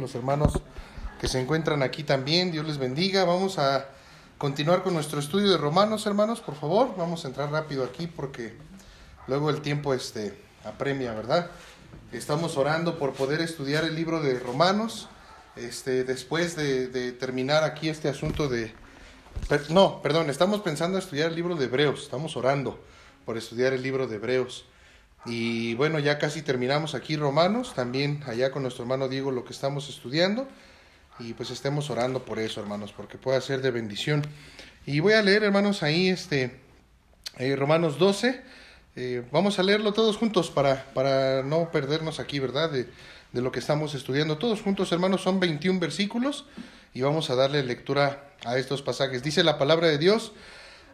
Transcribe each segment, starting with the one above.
los hermanos que se encuentran aquí también. Dios les bendiga. Vamos a continuar con nuestro estudio de Romanos, hermanos, por favor. Vamos a entrar rápido aquí porque luego el tiempo este, apremia, ¿verdad? Estamos orando por poder estudiar el libro de Romanos. Este, después de, terminar aquí este asunto de... No, perdón, estamos pensando estudiar el libro de Hebreos. Estamos orando por estudiar el libro de Hebreos. Y bueno, ya casi terminamos aquí Romanos, también allá con nuestro hermano Diego lo que estamos estudiando. Y pues estemos orando por eso, hermanos, porque pueda ser de bendición. Y voy a leer, hermanos, ahí este eh, Romanos 12. Eh, vamos a leerlo todos juntos para, para no perdernos aquí, ¿verdad? De, de lo que estamos estudiando. Todos juntos, hermanos, son 21 versículos y vamos a darle lectura a estos pasajes. Dice la palabra de Dios.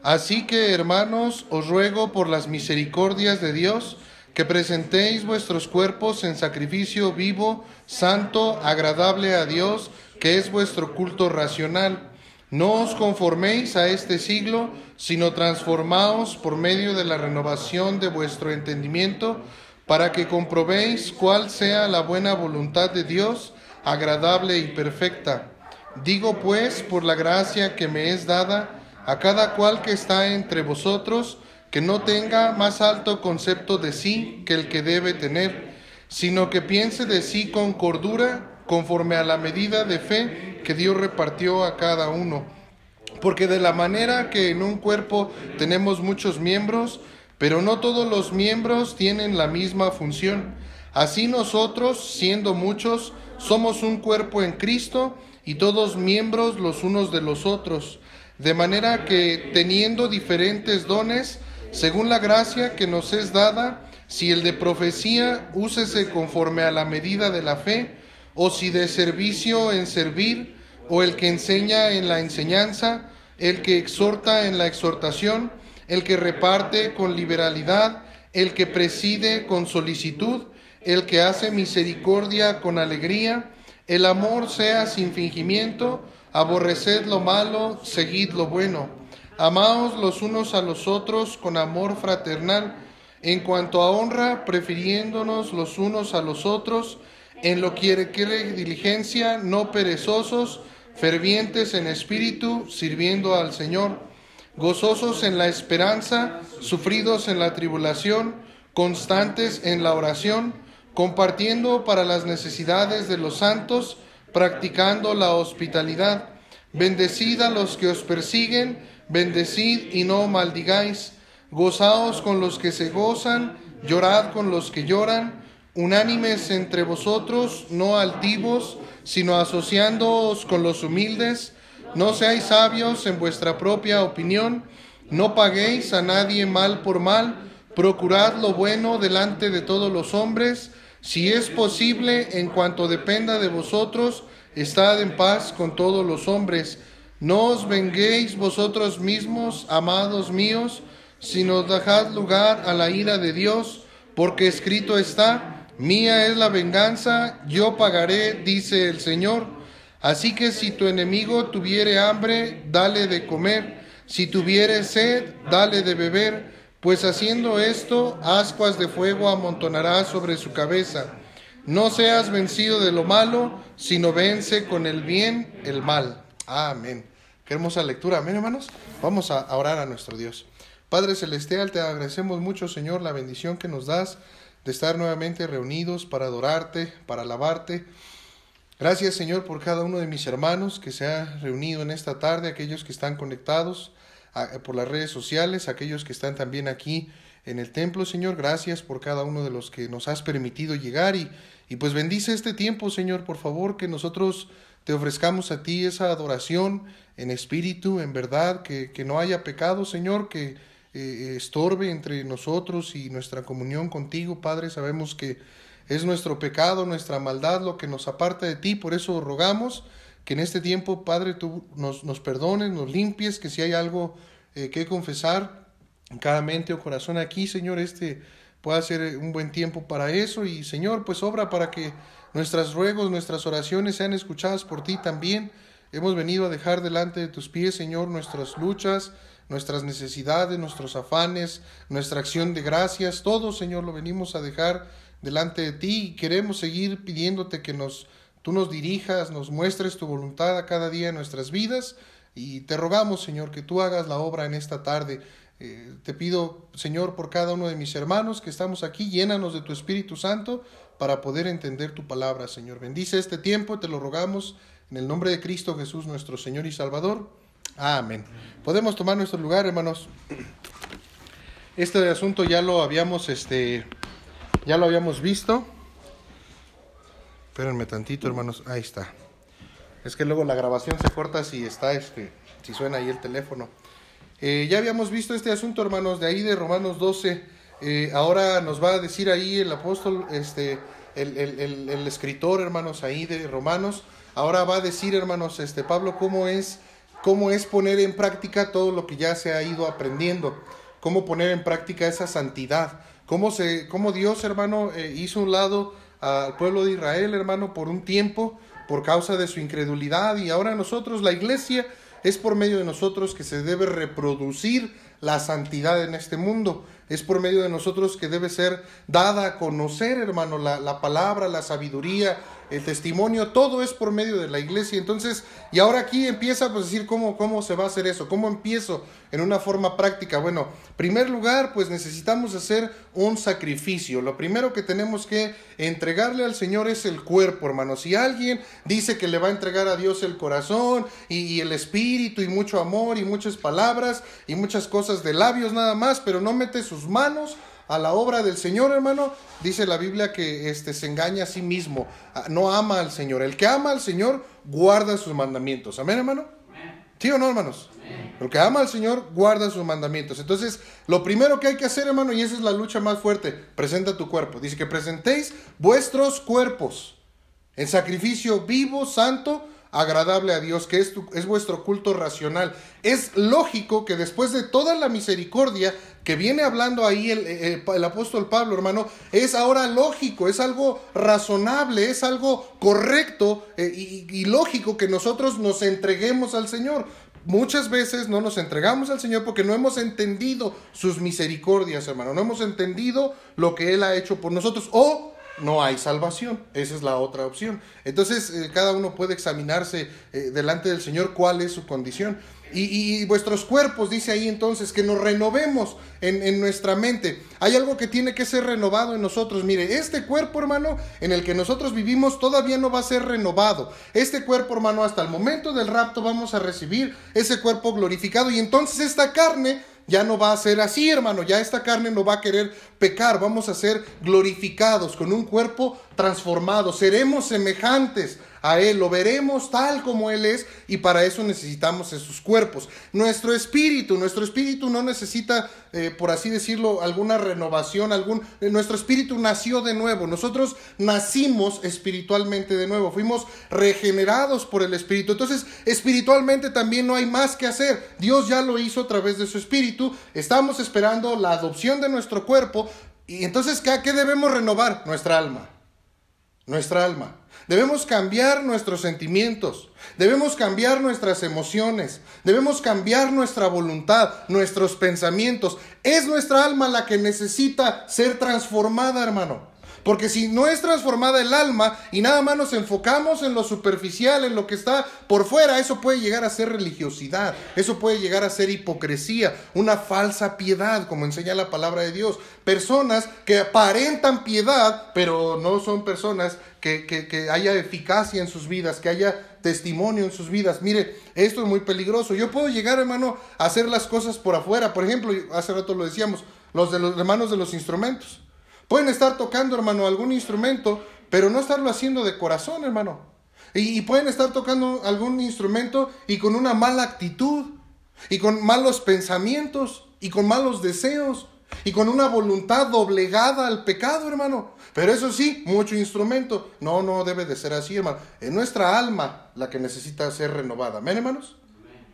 Así que, hermanos, os ruego por las misericordias de Dios, que presentéis vuestros cuerpos en sacrificio vivo, santo, agradable a Dios, que es vuestro culto racional. No os conforméis a este siglo, sino transformaos por medio de la renovación de vuestro entendimiento, para que comprobéis cuál sea la buena voluntad de Dios, agradable y perfecta. Digo pues, por la gracia que me es dada, a cada cual que está entre vosotros, que no tenga más alto concepto de sí que el que debe tener, sino que piense de sí con cordura, conforme a la medida de fe que Dios repartió a cada uno. Porque de la manera que en un cuerpo tenemos muchos miembros, pero no todos los miembros tienen la misma función. Así nosotros, siendo muchos, somos un cuerpo en Cristo y todos miembros los unos de los otros. De manera que teniendo diferentes dones, según la gracia que nos es dada, si el de profecía, úsese conforme a la medida de la fe, o si de servicio en servir, o el que enseña en la enseñanza, el que exhorta en la exhortación, el que reparte con liberalidad, el que preside con solicitud, el que hace misericordia con alegría, el amor sea sin fingimiento, aborreced lo malo, seguid lo bueno Amaos los unos a los otros con amor fraternal, en cuanto a honra, prefiriéndonos los unos a los otros, en lo que requiere diligencia, no perezosos, fervientes en espíritu, sirviendo al Señor, gozosos en la esperanza, sufridos en la tribulación, constantes en la oración, compartiendo para las necesidades de los santos, practicando la hospitalidad. Bendecid a los que os persiguen, Bendecid y no maldigáis, gozaos con los que se gozan, llorad con los que lloran, unánimes entre vosotros, no altivos, sino asociándoos con los humildes, no seáis sabios en vuestra propia opinión, no paguéis a nadie mal por mal, procurad lo bueno delante de todos los hombres, si es posible, en cuanto dependa de vosotros, estad en paz con todos los hombres. No os venguéis vosotros mismos, amados míos, sino dejad lugar a la ira de Dios, porque escrito está, mía es la venganza, yo pagaré, dice el Señor. Así que si tu enemigo tuviere hambre, dale de comer, si tuviere sed, dale de beber, pues haciendo esto, ascuas de fuego amontonará sobre su cabeza. No seas vencido de lo malo, sino vence con el bien el mal. Amén. Qué hermosa lectura. Amén, hermanos. Vamos a orar a nuestro Dios. Padre Celestial, te agradecemos mucho, Señor, la bendición que nos das de estar nuevamente reunidos para adorarte, para alabarte. Gracias, Señor, por cada uno de mis hermanos que se ha reunido en esta tarde, aquellos que están conectados por las redes sociales, aquellos que están también aquí en el templo, Señor. Gracias por cada uno de los que nos has permitido llegar y, y pues bendice este tiempo, Señor, por favor, que nosotros te ofrezcamos a ti esa adoración en espíritu, en verdad, que, que no haya pecado, Señor, que eh, estorbe entre nosotros y nuestra comunión contigo, Padre. Sabemos que es nuestro pecado, nuestra maldad lo que nos aparta de ti, por eso rogamos que en este tiempo, Padre, tú nos, nos perdones, nos limpies, que si hay algo eh, que confesar cada mente o corazón aquí, Señor, este pueda ser un buen tiempo para eso y Señor, pues obra para que Nuestras ruegos, nuestras oraciones sean escuchadas por ti también. Hemos venido a dejar delante de tus pies, Señor, nuestras luchas, nuestras necesidades, nuestros afanes, nuestra acción de gracias, todo, Señor, lo venimos a dejar delante de ti y queremos seguir pidiéndote que nos tú nos dirijas, nos muestres tu voluntad a cada día en nuestras vidas y te rogamos, Señor, que tú hagas la obra en esta tarde. Eh, te pido, Señor, por cada uno de mis hermanos que estamos aquí, llénanos de tu Espíritu Santo para poder entender tu palabra, Señor. Bendice este tiempo, te lo rogamos en el nombre de Cristo Jesús, nuestro Señor y Salvador. Amén. Podemos tomar nuestro lugar, hermanos. Este asunto ya lo habíamos, este, ya lo habíamos visto. Espérenme tantito, hermanos. Ahí está. Es que luego la grabación se corta si está, este, si suena ahí el teléfono. Eh, ya habíamos visto este asunto, hermanos, de ahí de Romanos 12. Eh, ahora nos va a decir ahí el apóstol, este, el, el, escritor, hermanos, ahí de Romanos. Ahora va a decir, hermanos, este Pablo, cómo es, cómo es poner en práctica todo lo que ya se ha ido aprendiendo. Cómo poner en práctica esa santidad. Cómo, se, cómo Dios, hermano, eh, hizo un lado al pueblo de Israel, hermano, por un tiempo, por causa de su incredulidad. Y ahora nosotros, la iglesia, es por medio de nosotros que se debe reproducir la santidad en este mundo. Es por medio de nosotros que debe ser dada a conocer, hermano, la, la palabra, la sabiduría, el testimonio, todo es por medio de la iglesia. Entonces, y ahora aquí empieza pues, a decir cómo, cómo se va a hacer eso, cómo empiezo en una forma práctica. Bueno, primer lugar, pues necesitamos hacer un sacrificio. Lo primero que tenemos que entregarle al Señor es el cuerpo, hermano. Si alguien dice que le va a entregar a Dios el corazón y, y el espíritu y mucho amor y muchas palabras y muchas cosas de labios nada más, pero no mete sus manos, a la obra del Señor, hermano, dice la Biblia que este se engaña a sí mismo, ah, no ama al Señor. El que ama al Señor guarda sus mandamientos. Amén, hermano. ¿Sí o no, hermanos? El que ama al Señor guarda sus mandamientos. Entonces, lo primero que hay que hacer, hermano, y esa es la lucha más fuerte, presenta tu cuerpo. Dice que presentéis vuestros cuerpos en sacrificio vivo, santo, agradable a Dios, que es, es vuestro culto racional. Es lógico que después de toda la misericordia que viene hablando ahí el, el, apóstol Pablo, hermano, es ahora lógico, es algo razonable, es algo correcto eh, y, y lógico que nosotros nos entreguemos al Señor. Muchas veces no nos entregamos al Señor porque no hemos entendido sus misericordias, hermano, no hemos entendido lo que Él ha hecho por nosotros o no hay salvación. Esa es la otra opción. Entonces, eh, cada uno puede examinarse eh, delante del Señor cuál es su condición. Y, vuestros cuerpos, dice ahí entonces, que nos renovemos en, en, nuestra mente. Hay algo que tiene que ser renovado en nosotros. Mire, este cuerpo, hermano, en el que nosotros vivimos, todavía no va a ser renovado. Este cuerpo, hermano, hasta el momento del rapto vamos a recibir ese cuerpo glorificado. Y entonces esta carne ya no va a ser así, hermano. Ya esta carne no va a querer pecar. Vamos a ser glorificados con un cuerpo transformado. Seremos semejantes a Él, lo veremos tal como Él es y para eso necesitamos esos cuerpos. Nuestro espíritu, nuestro espíritu no necesita, eh, por así decirlo, alguna renovación, algún, eh, nuestro espíritu nació de nuevo, nosotros nacimos espiritualmente de nuevo, fuimos regenerados por el espíritu, entonces espiritualmente también no hay más que hacer, Dios ya lo hizo a través de su espíritu, estamos esperando la adopción de nuestro cuerpo. Y entonces ¿qué, qué debemos renovar? Nuestra alma, nuestra alma. Debemos cambiar nuestros sentimientos, debemos cambiar nuestras emociones, debemos cambiar nuestra voluntad, nuestros pensamientos. Es nuestra alma la que necesita ser transformada, hermano. Porque si no es transformada el alma y nada más nos enfocamos en lo superficial, en lo que está por fuera, eso puede llegar a ser religiosidad, eso puede llegar a ser hipocresía, una falsa piedad, como enseña la palabra de Dios. Personas que aparentan piedad, pero no son personas que, que, haya eficacia en sus vidas, que haya testimonio en sus vidas. Mire, esto es muy peligroso. Yo puedo llegar, hermano, a hacer las cosas por afuera. Por ejemplo, hace rato lo decíamos, los de los hermanos de los instrumentos. Pueden estar tocando, hermano, algún instrumento, pero no estarlo haciendo de corazón, hermano. Y, pueden estar tocando algún instrumento y con una mala actitud, y con malos pensamientos, y con malos deseos, y con una voluntad doblegada al pecado, hermano. Pero eso sí, mucho instrumento. No, no debe de ser así, hermano. Es nuestra alma la que necesita ser renovada. ¿Amén, hermanos?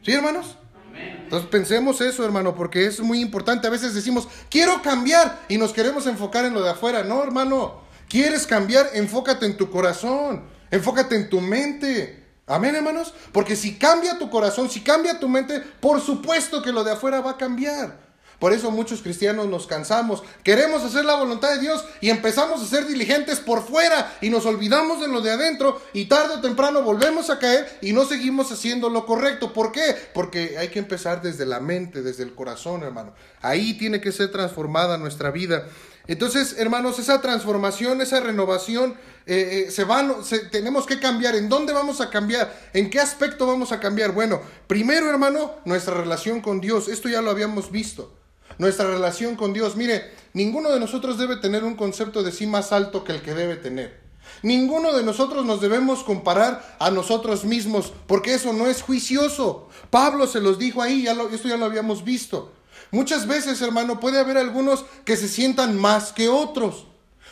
¿Sí, hermanos? Entonces pensemos eso, hermano, porque es muy importante. A veces decimos, quiero cambiar y nos queremos enfocar en lo de afuera. No, hermano, quieres cambiar, enfócate en tu corazón, enfócate en tu mente. Amén, hermanos. Porque si cambia tu corazón, si cambia tu mente, por supuesto que lo de afuera va a cambiar. Por eso muchos cristianos nos cansamos. Queremos hacer la voluntad de Dios y empezamos a ser diligentes por fuera y nos olvidamos de lo de adentro y tarde o temprano volvemos a caer y no seguimos haciendo lo correcto. ¿Por qué? Porque hay que empezar desde la mente, desde el corazón, hermano. Ahí tiene que ser transformada nuestra vida. Entonces, hermanos, esa transformación, esa renovación, eh, eh, se van, tenemos que cambiar. ¿En dónde vamos a cambiar? ¿En qué aspecto vamos a cambiar? Bueno, primero, hermano, nuestra relación con Dios. Esto ya lo habíamos visto nuestra relación con Dios. Mire, ninguno de nosotros debe tener un concepto de sí más alto que el que debe tener. Ninguno de nosotros nos debemos comparar a nosotros mismos, porque eso no es juicioso. Pablo se los dijo ahí, ya esto ya lo habíamos visto. Muchas veces, hermano, puede haber algunos que se sientan más que otros.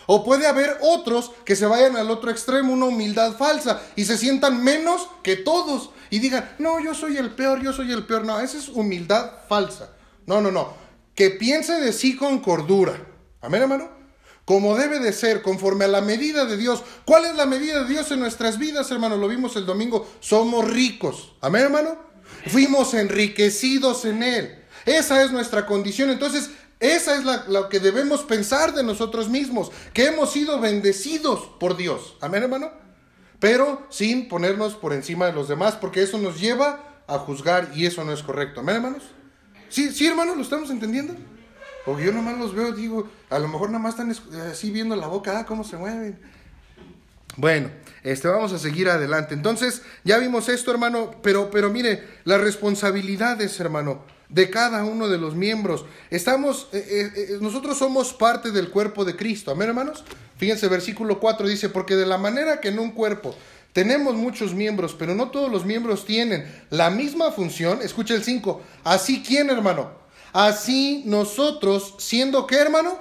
O puede haber otros que se vayan al otro extremo, una humildad falsa, y se sientan menos que todos. Y digan, no, yo soy el peor, yo soy el peor. No, esa es humildad falsa. No, no, no que piense de sí con cordura. Amén, hermano. Como debe de ser, conforme a la medida de Dios. ¿Cuál es la medida de Dios en nuestras vidas, hermano? Lo vimos el domingo. Somos ricos. Amén, hermano. Fuimos enriquecidos en Él. Esa es nuestra condición. Entonces, esa es la, lo que debemos pensar de nosotros mismos, que hemos sido bendecidos por Dios. Amén, hermano. Pero sin ponernos por encima de los demás, porque eso nos lleva a juzgar y eso no es correcto. Amén, hermanos. Sí, sí, hermano, ¿lo estamos entendiendo? Porque yo nomás los veo, digo, a lo mejor nomás están así viendo la boca, ah, cómo se mueven. Bueno, este, vamos a seguir adelante. Entonces, ya vimos esto, hermano, pero, pero mire, las responsabilidades, hermano, de cada uno de los miembros. Estamos, eh, eh, eh, nosotros somos parte del cuerpo de Cristo. Amén, hermanos. Fíjense, versículo 4 dice, porque de la manera que en un cuerpo tenemos muchos miembros, pero no todos los miembros tienen la misma función. Escucha el 5. Así quién, hermano. Así nosotros, siendo qué, hermano.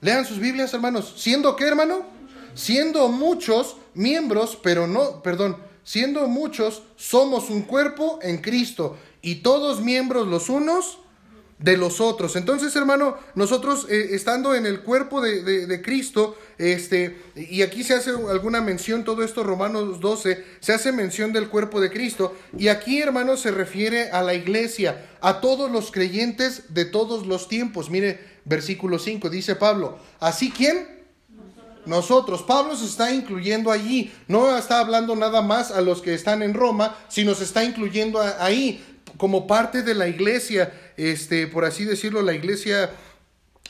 Lean sus Biblias, hermanos. Siendo qué, hermano. Siendo muchos miembros, pero no, perdón, siendo muchos, somos un cuerpo en Cristo y todos miembros los unos de los otros. Entonces, hermano, nosotros eh, estando en el cuerpo de, de, Cristo, este, y aquí se hace alguna mención, todo esto, Romanos 12, se hace mención del cuerpo de Cristo, y aquí, hermano, se refiere a la iglesia, a todos los creyentes de todos los tiempos. Mire, versículo 5, dice Pablo, ¿así quién? Nosotros, Pablo se está incluyendo allí, no está hablando nada más a los que están en Roma, sino se está incluyendo ahí como parte de la iglesia, este, por así decirlo, la iglesia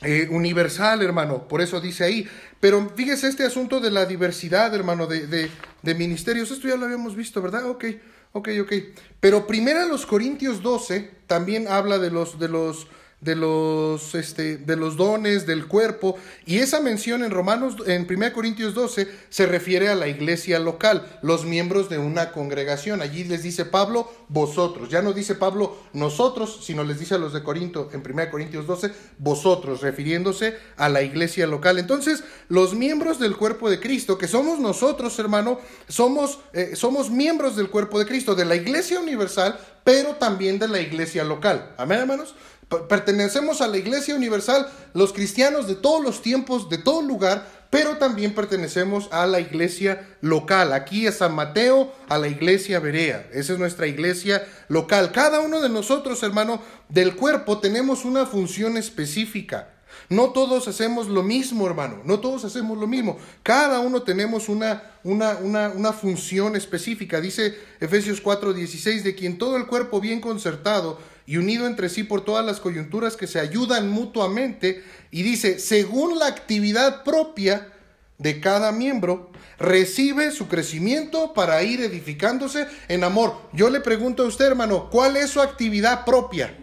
eh, universal, hermano. Por eso dice ahí. Pero fíjese este asunto de la diversidad, hermano, de, de, de ministerios. Esto ya lo habíamos visto, ¿verdad? Ok, ok, ok. Pero primero los Corintios 12 también habla de los, de los de los, este, de los dones del cuerpo. Y esa mención en Romanos, en 1 Corintios 12, se refiere a la iglesia local, los miembros de una congregación. Allí les dice Pablo, vosotros. Ya no dice Pablo nosotros, sino les dice a los de Corinto, en 1 Corintios 12, vosotros, refiriéndose a la iglesia local. Entonces, los miembros del cuerpo de Cristo, que somos nosotros, hermano, somos, eh, somos miembros del cuerpo de Cristo, de la iglesia universal, pero también de la iglesia local. Amén, hermanos. Pertenecemos a la Iglesia Universal, los cristianos de todos los tiempos, de todo lugar, pero también pertenecemos a la iglesia local. Aquí a San Mateo, a la iglesia Berea. Esa es nuestra iglesia local. Cada uno de nosotros, hermano, del cuerpo tenemos una función específica. No todos hacemos lo mismo, hermano. No todos hacemos lo mismo. Cada uno tenemos una, una, una, una función específica. Dice Efesios 4:16, de quien todo el cuerpo bien concertado y unido entre sí por todas las coyunturas que se ayudan mutuamente. Y dice, según la actividad propia de cada miembro, recibe su crecimiento para ir edificándose en amor. Yo le pregunto a usted, hermano, ¿cuál es su actividad propia?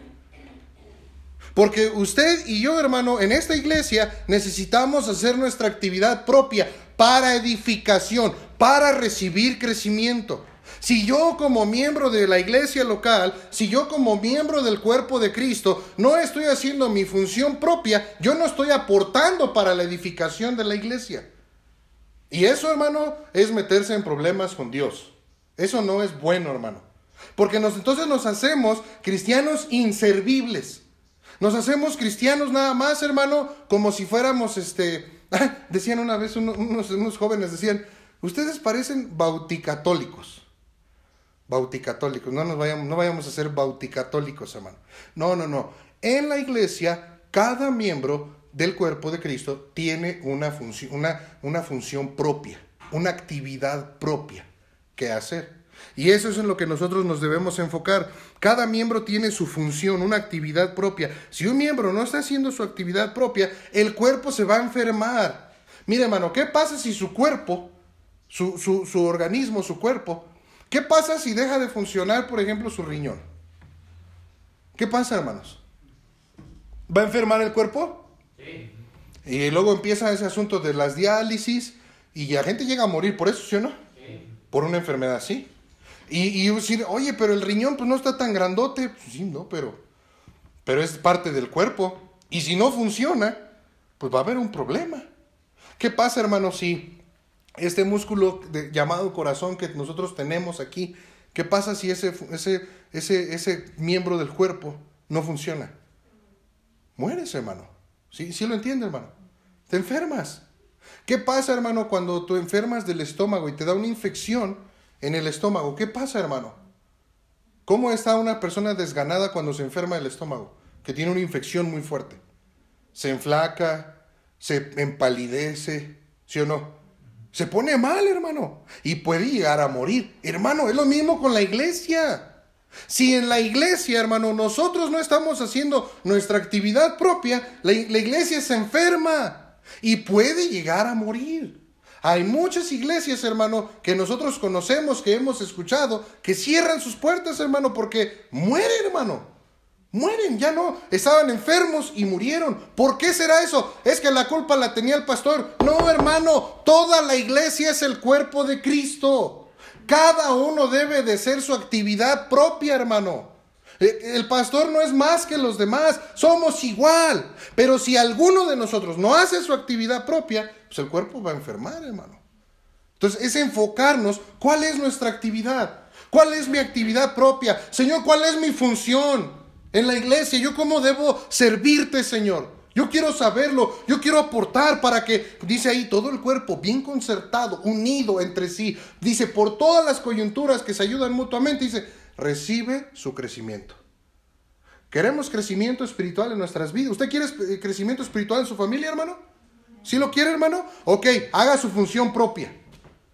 Porque usted y yo, hermano, en esta iglesia necesitamos hacer nuestra actividad propia para edificación, para recibir crecimiento. Si yo como miembro de la iglesia local, si yo como miembro del cuerpo de Cristo no estoy haciendo mi función propia, yo no estoy aportando para la edificación de la iglesia. Y eso, hermano, es meterse en problemas con Dios. Eso no es bueno, hermano. Porque nos, entonces nos hacemos cristianos inservibles. Nos hacemos cristianos nada más, hermano, como si fuéramos, este, decían una vez unos, unos jóvenes, decían, ustedes parecen bauticatólicos bauticatólicos. No nos vayamos, no vayamos a ser bauticatólicos, hermano. No, no, no. En la iglesia, cada miembro del cuerpo de Cristo tiene una función, una, una función propia, una actividad propia que hacer. Y eso es en lo que nosotros nos debemos enfocar. Cada miembro tiene su función, una actividad propia. Si un miembro no está haciendo su actividad propia, el cuerpo se va a enfermar. Mire, hermano, ¿qué pasa si su cuerpo, su, su, su organismo, su cuerpo, qué pasa si deja de funcionar, por ejemplo, su riñón? ¿Qué pasa, hermanos? ¿Va a enfermar el cuerpo? Sí. Y luego empieza ese asunto de las diálisis y la gente llega a morir por eso, ¿sí o no? Sí. Por una enfermedad así. Y, y, decir, oye, pero el riñón pues no está tan grandote. Pues, sí, no, pero, pero es parte del cuerpo. Y si no funciona, pues va a haber un problema. ¿Qué pasa, hermano, si este músculo llamado corazón que nosotros tenemos aquí, qué pasa si ese, ese, ese, ese miembro del cuerpo no funciona? Mueres, hermano. ¿Sí, ¿Sí lo entiende, hermano? Te enfermas. ¿Qué pasa, hermano, cuando tú enfermas del estómago y te da una infección en el estómago? ¿Qué pasa, hermano? ¿Cómo está una persona desganada cuando se enferma del estómago? Que tiene una infección muy fuerte. Se enflaca, se empalidece, ¿sí o no? Se pone mal, hermano, y puede llegar a morir. Hermano, es lo mismo con la iglesia. Si en la iglesia, hermano, nosotros no estamos haciendo nuestra actividad propia, la, iglesia se enferma y puede llegar a morir. Hay muchas iglesias, hermano, que nosotros conocemos, que hemos escuchado, que cierran sus puertas, hermano, porque muere, hermano. Mueren, ya no, estaban enfermos y murieron. ¿Por qué será eso? Es que la culpa la tenía el pastor. No, hermano, toda la iglesia es el cuerpo de Cristo. Cada uno debe de ser su actividad propia, hermano. E, el pastor no es más que los demás, somos igual. Pero si alguno de nosotros no hace su actividad propia, pues el cuerpo va a enfermar, hermano. Entonces es enfocarnos cuál es nuestra actividad, cuál es mi actividad propia. Señor, cuál es mi función en la iglesia, yo cómo debo servirte, Señor. Yo quiero saberlo, yo quiero aportar para que, dice ahí, todo el cuerpo bien concertado, unido entre sí. Dice, por todas las coyunturas que se ayudan mutuamente, dice, recibe su crecimiento. Queremos crecimiento espiritual en nuestras vidas. ¿Usted quiere eh, crecimiento espiritual en su familia, hermano? ¿Sí lo quiere, hermano? Ok, haga su función propia.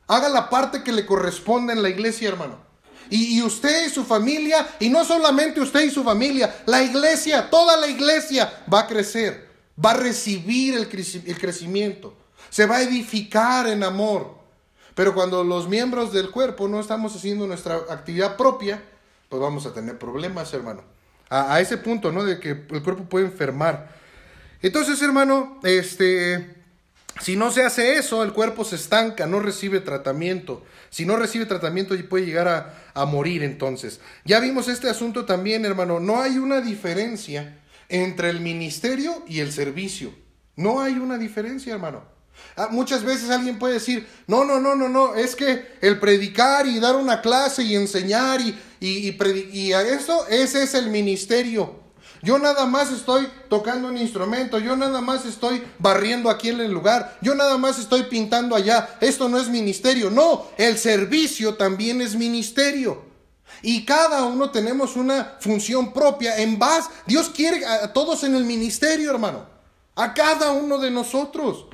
Haga la parte que le corresponde en la iglesia, hermano. Y, usted y su familia, y no solamente usted y su familia, la iglesia, toda la iglesia va a crecer va a recibir el, crecimiento, se va a edificar en amor. Pero cuando los miembros del cuerpo no estamos haciendo nuestra actividad propia, pues vamos a tener problemas, hermano. A, ese punto, ¿no? De que el cuerpo puede enfermar. Entonces, hermano, este, si no se hace eso, el cuerpo se estanca, no recibe tratamiento. Si no recibe tratamiento, puede llegar a, a morir entonces. Ya vimos este asunto también, hermano. No hay una diferencia entre el ministerio y el servicio. No hay una diferencia, hermano. Ah, muchas veces alguien puede decir, no, no, no, no, no, es que el predicar y dar una clase y enseñar y, y, y, eso, ese es el ministerio. Yo nada más estoy tocando un instrumento, yo nada más estoy barriendo aquí en el lugar, yo nada más estoy pintando allá. Esto no es ministerio, no, el servicio también es ministerio. Y cada uno tenemos una función propia en base. Dios quiere a todos en el ministerio, hermano. A cada uno de nosotros.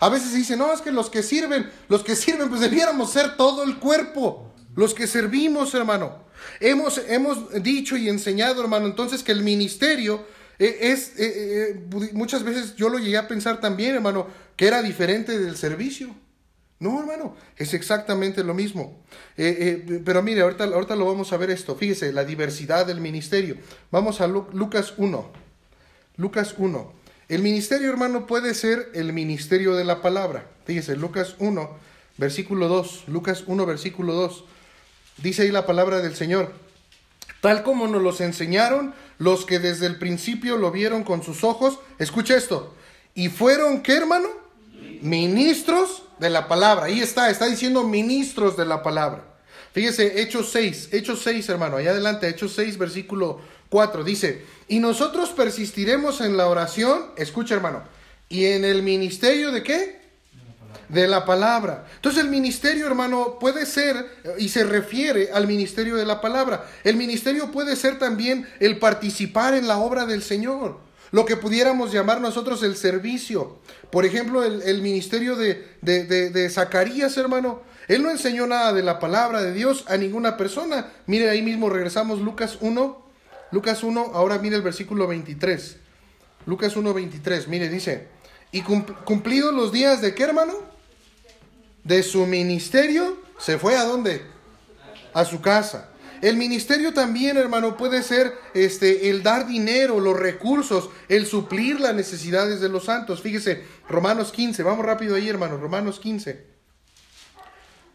A veces se dice, no, es que los que sirven, los que sirven, pues debiéramos ser todo el cuerpo. Los que servimos, hermano. Hemos, hemos dicho y enseñado, hermano, entonces que el ministerio eh, es, eh, eh, muchas veces yo lo llegué a pensar también, hermano, que era diferente del servicio. No, hermano, es exactamente lo mismo. Pero mire, ahorita, ahorita lo vamos a ver esto. Fíjese, la diversidad del ministerio. Vamos a Lucas 1. Lucas 1. El ministerio, hermano, puede ser el ministerio de la palabra. Fíjese, Lucas 1, versículo 2. Lucas 1, versículo 2. Dice ahí la palabra del Señor. Tal como nos los enseñaron los que desde el principio lo vieron con sus ojos. Escucha esto. Y fueron, ¿qué, hermano? Ministros de la palabra. Ahí está, está diciendo ministros de la palabra. Fíjese, Hechos 6, Hechos 6, hermano, allá adelante, Hechos 6, versículo 4, dice, y nosotros persistiremos en la oración, escucha, hermano, y en el ministerio de qué? De la palabra. Entonces el ministerio, hermano, puede ser, y se refiere al ministerio de la palabra. El ministerio puede ser también el participar en la obra del Señor. Lo que pudiéramos llamar nosotros el servicio. Por ejemplo, el, ministerio de, de, de Zacarías, hermano. Él no enseñó nada de la palabra de Dios a ninguna persona. Mire, ahí mismo regresamos Lucas 1. Lucas 1, ahora mire el versículo 23. Lucas 1, 23. Mire, dice, y cumplidos los días de qué, hermano? De su ministerio, se fue a dónde? A su casa. El ministerio también, hermano, puede ser este el dar dinero, los recursos, el suplir las necesidades de los santos. Fíjese, Romanos 15, vamos rápido ahí, hermano, Romanos 15.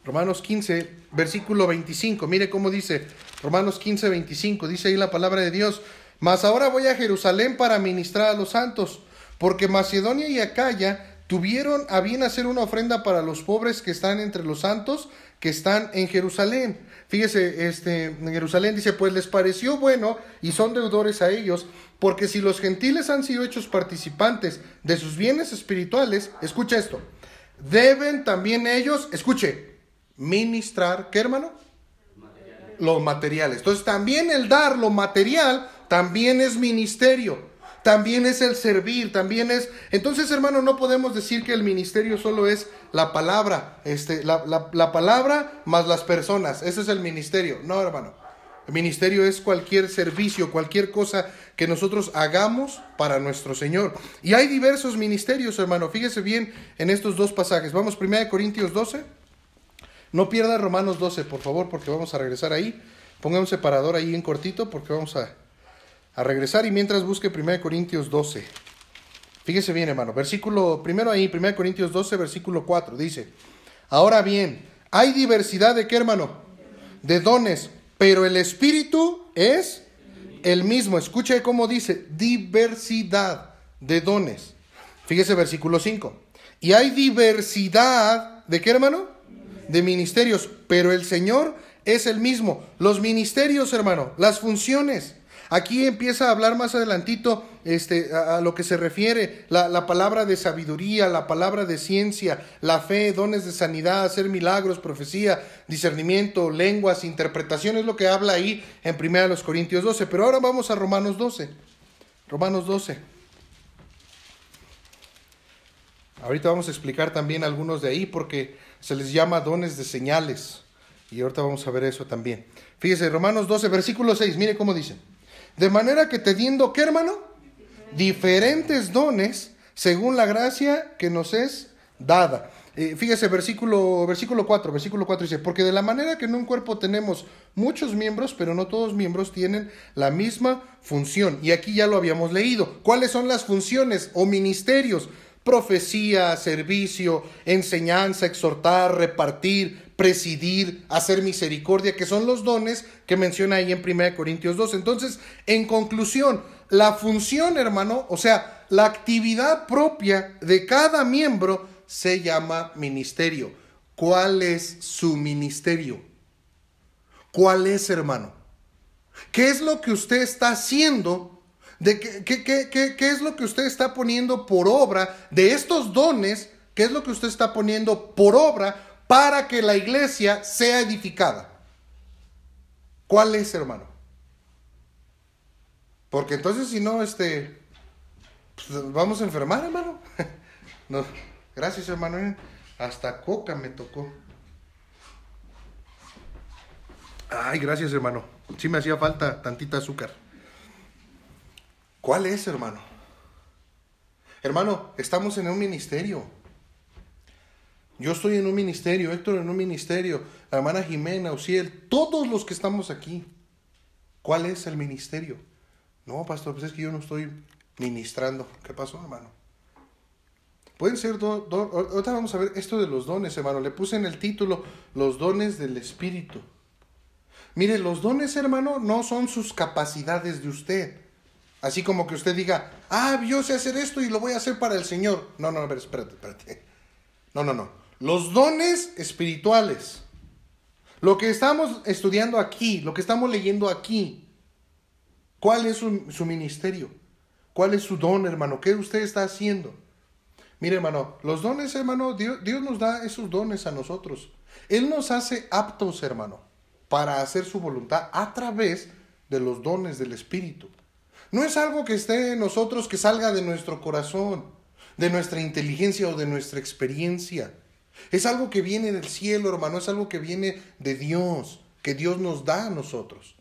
Romanos 15, versículo 25. Mire cómo dice Romanos 15, 25. Dice ahí la palabra de Dios. Mas ahora voy a Jerusalén para ministrar a los santos, porque Macedonia y Acaya tuvieron a bien hacer una ofrenda para los pobres que están entre los santos que están en Jerusalén. Fíjese, este, en Jerusalén dice, pues les pareció bueno y son deudores a ellos, porque si los gentiles han sido hechos participantes de sus bienes espirituales, escucha esto, deben también ellos, escuche, ministrar, ¿qué hermano? Los materiales. Entonces también el dar lo material también es ministerio también es el servir, también es... Entonces, hermano, no podemos decir que el ministerio solo es la palabra, este, la, la, palabra más las personas, ese es el ministerio. No, hermano. El ministerio es cualquier servicio, cualquier cosa que nosotros hagamos para nuestro Señor. Y hay diversos ministerios, hermano. Fíjese bien en estos dos pasajes. Vamos, 1 Corintios 12. No pierda Romanos 12, por favor, porque vamos a regresar ahí. Ponga un separador ahí en cortito porque vamos a, a regresar y mientras busque 1 Corintios 12. Fíjese bien, hermano. Versículo, primero ahí, 1 Corintios 12, versículo 4, dice, ahora bien, hay diversidad de qué, hermano? De dones, pero el Espíritu es el mismo. Escuche cómo dice, diversidad de dones. Fíjese versículo 5. Y hay diversidad de qué, hermano? De ministerios, pero el Señor es el mismo. Los ministerios, hermano, las funciones Aquí empieza a hablar más adelantito este, a, lo que se refiere la, la, palabra de sabiduría, la palabra de ciencia, la fe, dones de sanidad, hacer milagros, profecía, discernimiento, lenguas, interpretación, es lo que habla ahí en 1 Corintios 12. Pero ahora vamos a Romanos 12. Romanos 12. Ahorita vamos a explicar también algunos de ahí porque se les llama dones de señales. Y ahorita vamos a ver eso también. Fíjese, Romanos 12, versículo 6, mire cómo dice. De manera que teniendo, ¿qué hermano? Diferentes dones según la gracia que nos es dada. Eh, fíjese, versículo, versículo 4, versículo 4 dice, porque de la manera que en un cuerpo tenemos muchos miembros, pero no todos miembros tienen la misma función. Y aquí ya lo habíamos leído. ¿Cuáles son las funciones o ministerios? Profecía, servicio, enseñanza, exhortar, repartir, presidir, hacer misericordia, que son los dones que menciona ahí en 1 Corintios 2. Entonces, en conclusión, la función, hermano, o sea, la actividad propia de cada miembro se llama ministerio. ¿Cuál es su ministerio? ¿Cuál es, hermano? ¿Qué es lo que usted está haciendo de qué, qué, qué, qué, es lo que usted está poniendo por obra de estos dones, qué es lo que usted está poniendo por obra para que la iglesia sea edificada. ¿Cuál es, hermano? Porque entonces si no, este, pues, vamos a enfermar, hermano. no, gracias, hermano. Hasta coca me tocó. Ay, gracias, hermano. Sí me hacía falta tantita azúcar. ¿Cuál es, hermano? Hermano, estamos en un ministerio. Yo estoy en un ministerio, Héctor en un ministerio, hermana Jimena, Uciel, todos los que estamos aquí. ¿Cuál es el ministerio? No, pastor, pues es que yo no estoy ministrando. ¿Qué pasó, hermano? Pueden ser dos. ahorita vamos a ver esto de los dones, hermano. Le puse en el título los dones del Espíritu. Mire, los dones, hermano, no son sus capacidades de usted. Así como que usted diga, ah, yo sé hacer esto y lo voy a hacer para el Señor. No, no, no, espérate, espérate. No, no, no. Los dones espirituales. Lo que estamos estudiando aquí, lo que estamos leyendo aquí. ¿Cuál es su, ministerio? ¿Cuál es su don, hermano? ¿Qué usted está haciendo? Mire, hermano, los dones, hermano, Dios, Dios nos da esos dones a nosotros. Él nos hace aptos, hermano, para hacer su voluntad a través de los dones del Espíritu. No es algo que esté en nosotros, que salga de nuestro corazón, de nuestra inteligencia o de nuestra experiencia. Es algo que viene del cielo, hermano, es algo que viene de Dios, que Dios nos da a nosotros.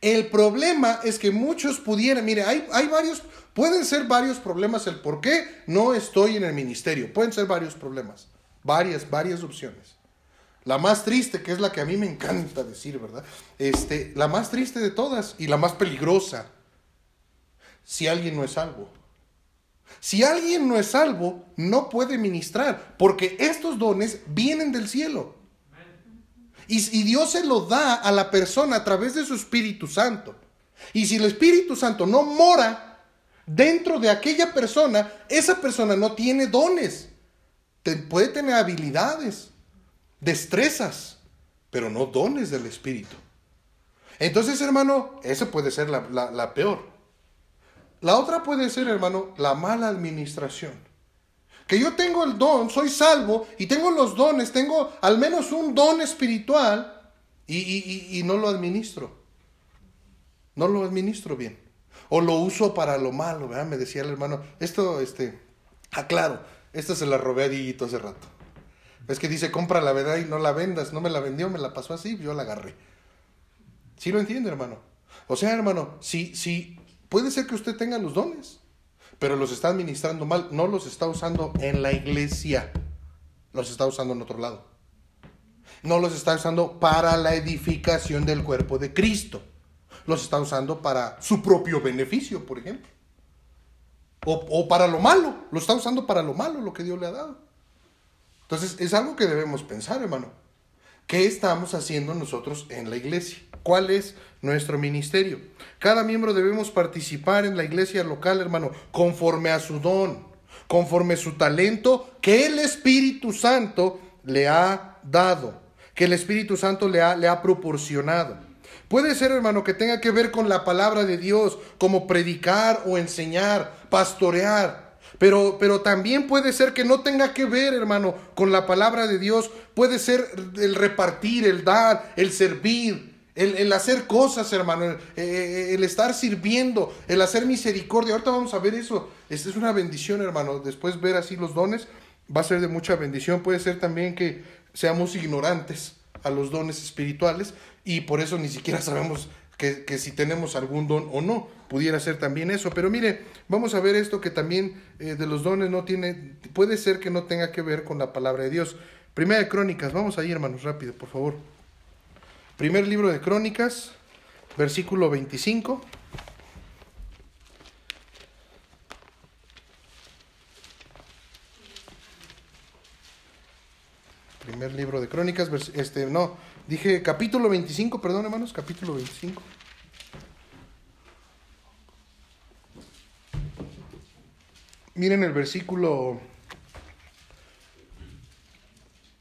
El problema es que muchos pudieran, mire, hay, hay varios, Pueden ser varios problemas el por qué no estoy en el ministerio. Pueden ser varios problemas. Varias, varias opciones. La más triste, que es la que a mí me encanta decir, ¿verdad? Este, la más triste de todas y la más peligrosa. Si alguien no es salvo. Si alguien no es salvo, no puede ministrar, porque estos dones vienen del cielo. Y, y Dios se lo da a la persona a través de su Espíritu Santo. Y si el Espíritu Santo no mora dentro de aquella persona, esa persona no tiene dones. puede tener habilidades, destrezas, pero no dones del Espíritu. Entonces, hermano, esa puede ser la, la peor. La otra puede ser, hermano, la mala administración. Que yo tengo el don, soy salvo y tengo los dones, tengo al menos un don espiritual y, y, y no lo administro. No lo administro bien. O lo uso para lo malo, ¿verdad? Me decía el hermano, esto, este, aclaro, esta se la robé a Diguito hace rato. Es que dice, compra la verdad y no la vendas. No me la vendió, me la pasó así, yo la agarré. ¿Sí lo entiende, hermano? O sea, hermano, si, si puede ser que usted tenga los dones, pero los está administrando mal, no los está usando en la iglesia, los está usando en otro lado. No los está usando para la edificación del cuerpo de Cristo los está usando para su propio beneficio, por ejemplo. O, para lo malo, lo está usando para lo malo, lo que Dios le ha dado. Entonces, es algo que debemos pensar, hermano. ¿Qué estamos haciendo nosotros en la iglesia? ¿Cuál es nuestro ministerio? Cada miembro debemos participar en la iglesia local, hermano, conforme a su don, conforme a su talento que el Espíritu Santo le ha dado, que el Espíritu Santo le ha, le ha proporcionado. Puede ser, hermano, que tenga que ver con la palabra de Dios, como predicar o enseñar, pastorear. Pero, pero también puede ser que no tenga que ver, hermano, con la palabra de Dios. Puede ser el repartir, el dar, el servir, el, hacer cosas, hermano, el, eh, el, estar sirviendo, el hacer misericordia. Ahorita vamos a ver eso. Esta es una bendición, hermano. Después ver así los dones va a ser de mucha bendición. Puede ser también que seamos ignorantes a los dones espirituales y por eso ni siquiera sabemos que, si tenemos algún don o no. Pudiera ser también eso. Pero mire, vamos a ver esto que también eh, de los dones no tiene, puede ser que no tenga que ver con la palabra de Dios. Primera de Crónicas, vamos ahí hermanos, rápido, por favor. Primer libro de Crónicas, versículo 25. Primer libro de Crónicas, este, no, dije capítulo 25, perdón hermanos, capítulo 25. Miren el versículo,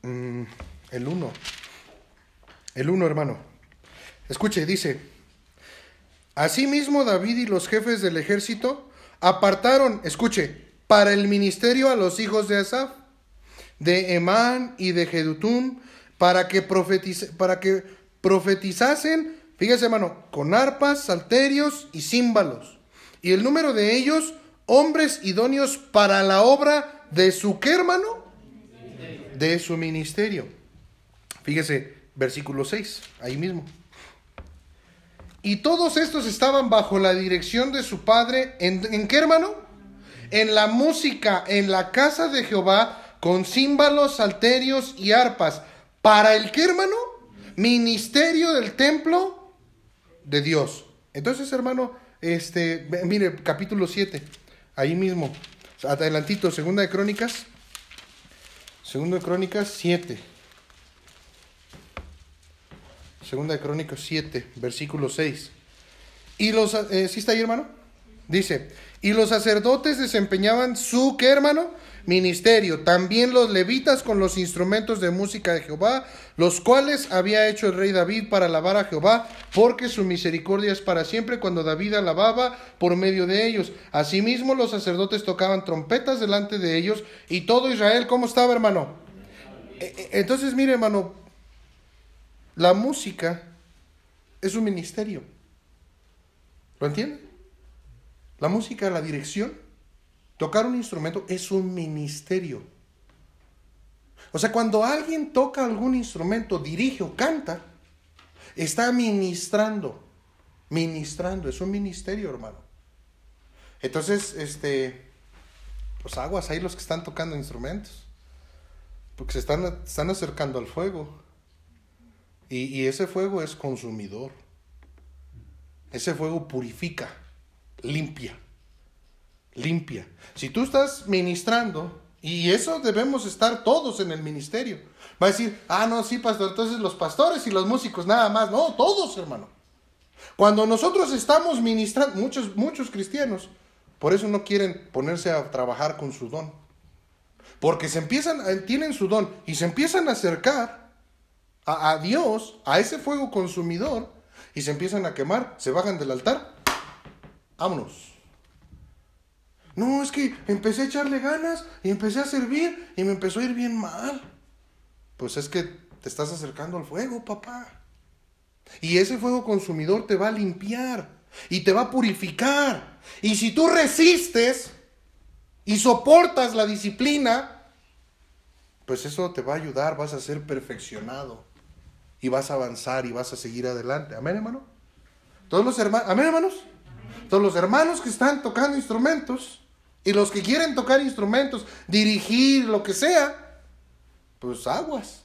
mm, el 1, el 1 hermano. Escuche, dice, Asimismo David y los jefes del ejército apartaron, escuche, para el ministerio a los hijos de Asaf de Emán y de Jedutún para que, para que profetizasen, fíjese hermano, con arpas, salterios y címbalos. Y el número de ellos, hombres idóneos para la obra de su qué hermano? De su ministerio. Fíjese, versículo 6, ahí mismo. Y todos estos estaban bajo la dirección de su padre. ¿En, ¿En, qué hermano? En la música, en la casa de Jehová, con címbalos, salterios y arpas. ¿Para el qué, hermano? Ministerio del templo de Dios. Entonces, hermano, este, mire, capítulo 7, ahí mismo, adelantito, segunda de Crónicas, segunda de Crónicas 7. Segunda de Crónicas 7, versículo 6. Y los, eh, ¿sí está ahí, hermano? Dice, y los sacerdotes desempeñaban su, ¿qué hermano? Ministerio. También los levitas con los instrumentos de música de Jehová, los cuales había hecho el rey David para alabar a Jehová, porque su misericordia es para siempre cuando David alababa por medio de ellos. Asimismo los sacerdotes tocaban trompetas delante de ellos y todo Israel, ¿cómo estaba hermano? E, e, entonces mire hermano, la música es un ministerio. ¿Lo entiende? La música, la dirección, tocar un instrumento es un ministerio. O sea, cuando alguien toca algún instrumento, dirige o canta, está ministrando. Ministrando, es un ministerio, hermano. Entonces, este, pues aguas ahí los que están tocando instrumentos, porque se están, están acercando al fuego. Y, ese fuego es consumidor. Ese fuego purifica limpia. Limpia. Si tú estás ministrando, y eso debemos estar todos en el ministerio. Va a decir, ah, no, sí, pastor, entonces los pastores y los músicos, nada más. No, todos, hermano. Cuando nosotros estamos ministrando, muchos, muchos cristianos, por eso no quieren ponerse a trabajar con su don. Porque se empiezan, eh, tienen su don y se empiezan a acercar a, a Dios, a ese fuego consumidor, y se empiezan a quemar, se bajan del altar vámonos. No, es que empecé a echarle ganas y empecé a servir y me empezó a ir bien mal. Pues es que te estás acercando al fuego, papá. Y ese fuego consumidor te va a limpiar y te va a purificar. Y si tú resistes y soportas la disciplina, pues eso te va a ayudar, vas a ser perfeccionado y vas a avanzar y vas a seguir adelante. Amén, hermano. Todos los hermanos, amén, hermanos. Entonces los hermanos que están tocando instrumentos y los que quieren tocar instrumentos, dirigir, lo que sea, pues aguas.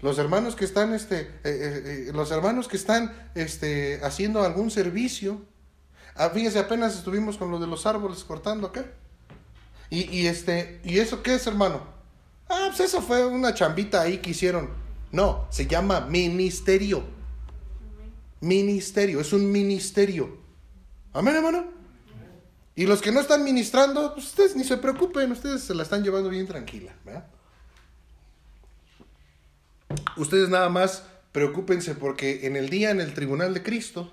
Los hermanos que están, este, eh, eh, eh, los hermanos que están este, haciendo algún servicio, ah, fíjense, apenas estuvimos con lo de los árboles cortando acá. Y, y, este, ¿y eso qué es, hermano? Ah, pues eso fue una chambita ahí que hicieron. No, se llama ministerio. Ministerio, es un ministerio. Amén, hermano. Y los que no están ministrando, pues ustedes ni se preocupen, ustedes se la están llevando bien tranquila. Ustedes nada más preocúpense porque en el día en el tribunal de Cristo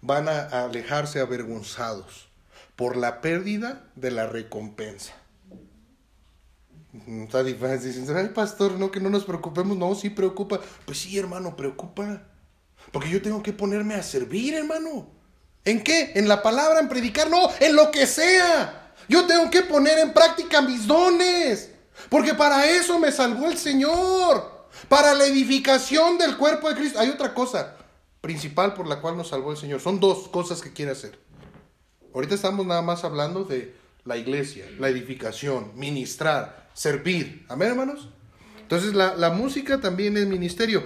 van a alejarse avergonzados por la pérdida de la recompensa. Está difícil. Dicen, ay, pastor, no, que no nos preocupemos. No, sí preocupa. Pues sí, hermano, preocupa. Porque yo tengo que ponerme a servir, hermano. ¿En qué? ¿En la palabra? ¿En predicar? No, en lo que sea. Yo tengo que poner en práctica mis dones. Porque para eso me salvó el Señor. Para la edificación del cuerpo de Cristo. Hay otra cosa principal por la cual nos salvó el Señor. Son dos cosas que quiere hacer. Ahorita estamos nada más hablando de la iglesia, la edificación, ministrar, servir. Amén, hermanos. Entonces la, la música también es ministerio.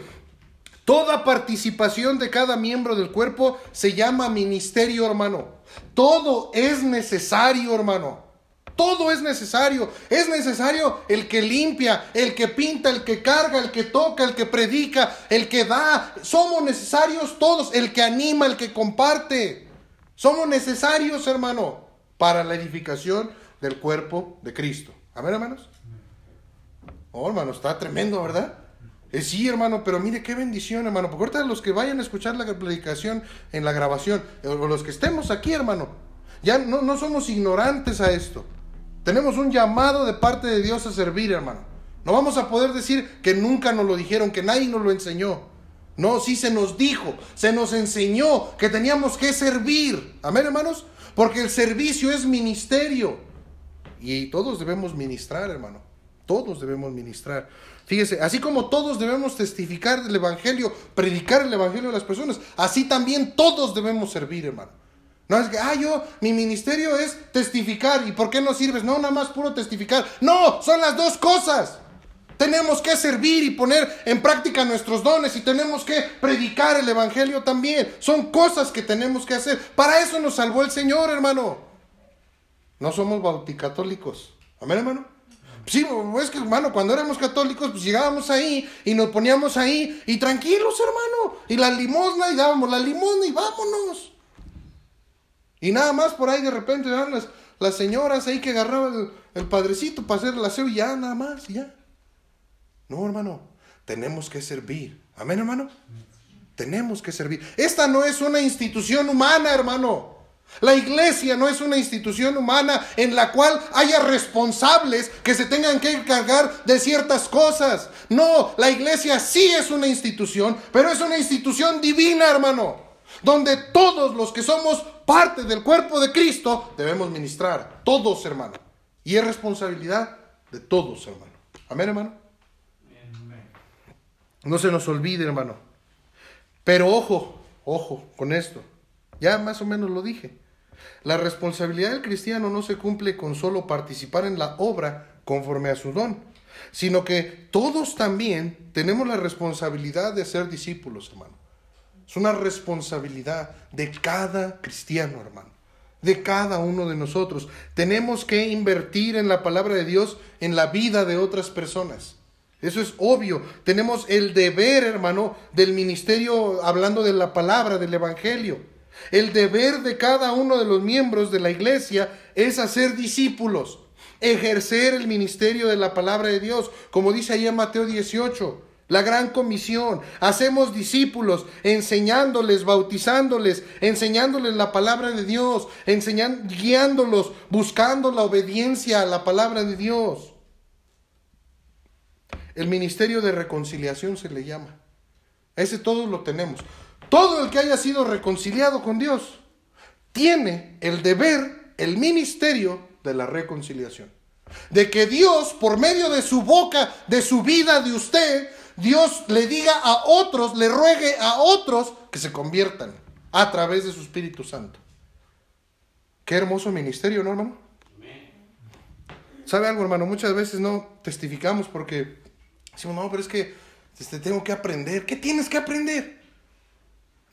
Toda participación de cada miembro del cuerpo se llama ministerio, hermano. Todo es necesario, hermano. Todo es necesario. Es necesario el que limpia, el que pinta, el que carga, el que toca, el que predica, el que da. Somos necesarios todos. El que anima, el que comparte. Somos necesarios, hermano, para la edificación del cuerpo de Cristo. Amén, hermanos. Oh, hermano, está tremendo, ¿verdad? Eh, sí, hermano, pero mire qué bendición, hermano. Porque ahorita los que vayan a escuchar la predicación en la grabación, eh, o los que estemos aquí, hermano, ya no, no somos ignorantes a esto. Tenemos un llamado de parte de Dios a servir, hermano. No vamos a poder decir que nunca nos lo dijeron, que nadie nos lo enseñó. No, sí se nos dijo, se nos enseñó que teníamos que servir. Amén, hermanos. Porque el servicio es ministerio. Y todos debemos ministrar, hermano. Todos debemos ministrar. Fíjese, así como todos debemos testificar el Evangelio, predicar el Evangelio a las personas, así también todos debemos servir, hermano. No es que, ah, yo, mi ministerio es testificar. ¿Y por qué no sirves? No, nada más puro testificar. No, son las dos cosas. Tenemos que servir y poner en práctica nuestros dones y tenemos que predicar el Evangelio también. Son cosas que tenemos que hacer. Para eso nos salvó el Señor, hermano. No somos bauticatólicos. Amén, hermano. Sí, es que, hermano, cuando éramos católicos, pues llegábamos ahí y nos poníamos ahí y tranquilos, hermano. Y la limosna y dábamos la limosna y vámonos. Y nada más por ahí de repente eran las, las señoras ahí que agarraban el, el padrecito para hacer el aseo y ya, nada más, ya. No, hermano, tenemos que servir. Amén, hermano. Tenemos que servir. Esta no es una institución humana, hermano. La iglesia no es una institución humana en la cual haya responsables que se tengan que encargar de ciertas cosas. No, la iglesia sí es una institución, pero es una institución divina, hermano, donde todos los que somos parte del cuerpo de Cristo debemos ministrar. Todos, hermano. Y es responsabilidad de todos, hermano. Amén, hermano. No se nos olvide, hermano. Pero ojo, ojo con esto. Ya más o menos lo dije. La responsabilidad del cristiano no se cumple con solo participar en la obra conforme a su don, sino que todos también tenemos la responsabilidad de ser discípulos, hermano. Es una responsabilidad de cada cristiano, hermano, de cada uno de nosotros. Tenemos que invertir en la palabra de Dios en la vida de otras personas. Eso es obvio. Tenemos el deber, hermano, del ministerio hablando de la palabra, del Evangelio. El deber de cada uno de los miembros de la iglesia es hacer discípulos, ejercer el ministerio de la palabra de Dios, como dice ahí en Mateo 18. La gran comisión. Hacemos discípulos, enseñándoles, bautizándoles, enseñándoles la palabra de Dios, guiándolos, buscando la obediencia a la palabra de Dios. El ministerio de reconciliación se le llama. Ese todos lo tenemos. Todo el que haya sido reconciliado con Dios tiene el deber, el ministerio de la reconciliación. De que Dios, por medio de su boca, de su vida, de usted, Dios le diga a otros, le ruegue a otros que se conviertan a través de su Espíritu Santo. Qué hermoso ministerio, ¿no, hermano? ¿Sabe algo, hermano? Muchas veces no testificamos porque Decimos, no, pero es que este, tengo que aprender. ¿Qué tienes que aprender?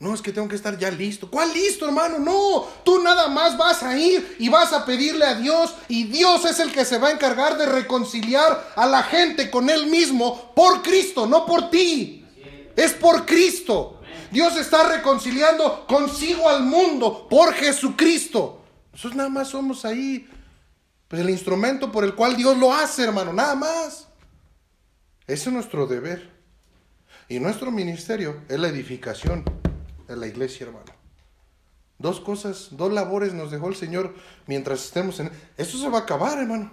No, es que tengo que estar ya listo. ¿Cuál listo, hermano? No, tú nada más vas a ir y vas a pedirle a Dios y Dios es el que se va a encargar de reconciliar a la gente con Él mismo por Cristo, no por ti. Es por Cristo. Dios está reconciliando consigo al mundo por Jesucristo. Nosotros nada más somos ahí, pues el instrumento por el cual Dios lo hace, hermano, nada más. Ese es nuestro deber. Y nuestro ministerio es la edificación de la iglesia, hermano. Dos cosas, dos labores nos dejó el Señor mientras estemos en... Eso se va a acabar, hermano.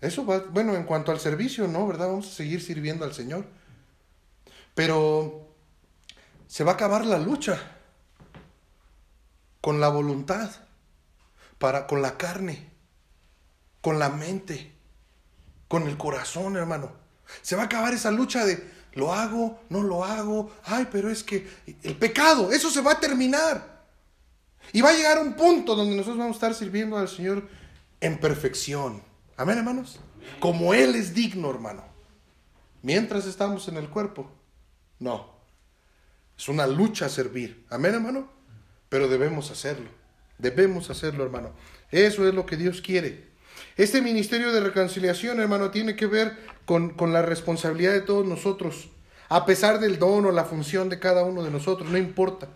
Eso va, bueno, en cuanto al servicio, no, ¿verdad? Vamos a seguir sirviendo al Señor. Pero se va a acabar la lucha con la voluntad, para, con la carne, con la mente con el corazón, hermano. Se va a acabar esa lucha de lo hago, no lo hago, ay, pero es que el pecado, eso se va a terminar. Y va a llegar un punto donde nosotros vamos a estar sirviendo al Señor en perfección. Amén, hermanos. Como Él es digno, hermano. Mientras estamos en el cuerpo, no. Es una lucha servir. Amén, hermano. Pero debemos hacerlo. Debemos hacerlo, hermano. Eso es lo que Dios quiere. Este ministerio de reconciliación, hermano, tiene que ver con, la responsabilidad de todos nosotros, a pesar del don o la función de cada uno de nosotros, no importa.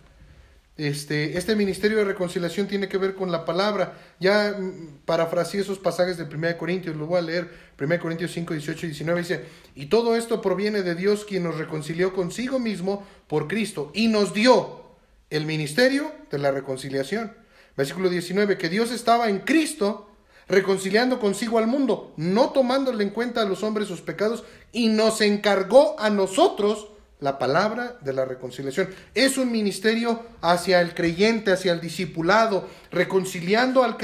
Este, este ministerio de reconciliación tiene que ver con la palabra. Ya mm, parafraseé esos pasajes de 1 Corintios, lo voy a leer. 1 Corintios 5, 18 y 19 dice, y todo esto proviene de Dios quien nos reconcilió consigo mismo por Cristo y nos dio el ministerio de la reconciliación. Versículo 19, que Dios estaba en Cristo reconciliando consigo al mundo, no tomándole en cuenta a los hombres sus pecados, y nos encargó a nosotros la palabra de la reconciliación. Es un ministerio hacia el creyente, hacia el discipulado, reconciliando al,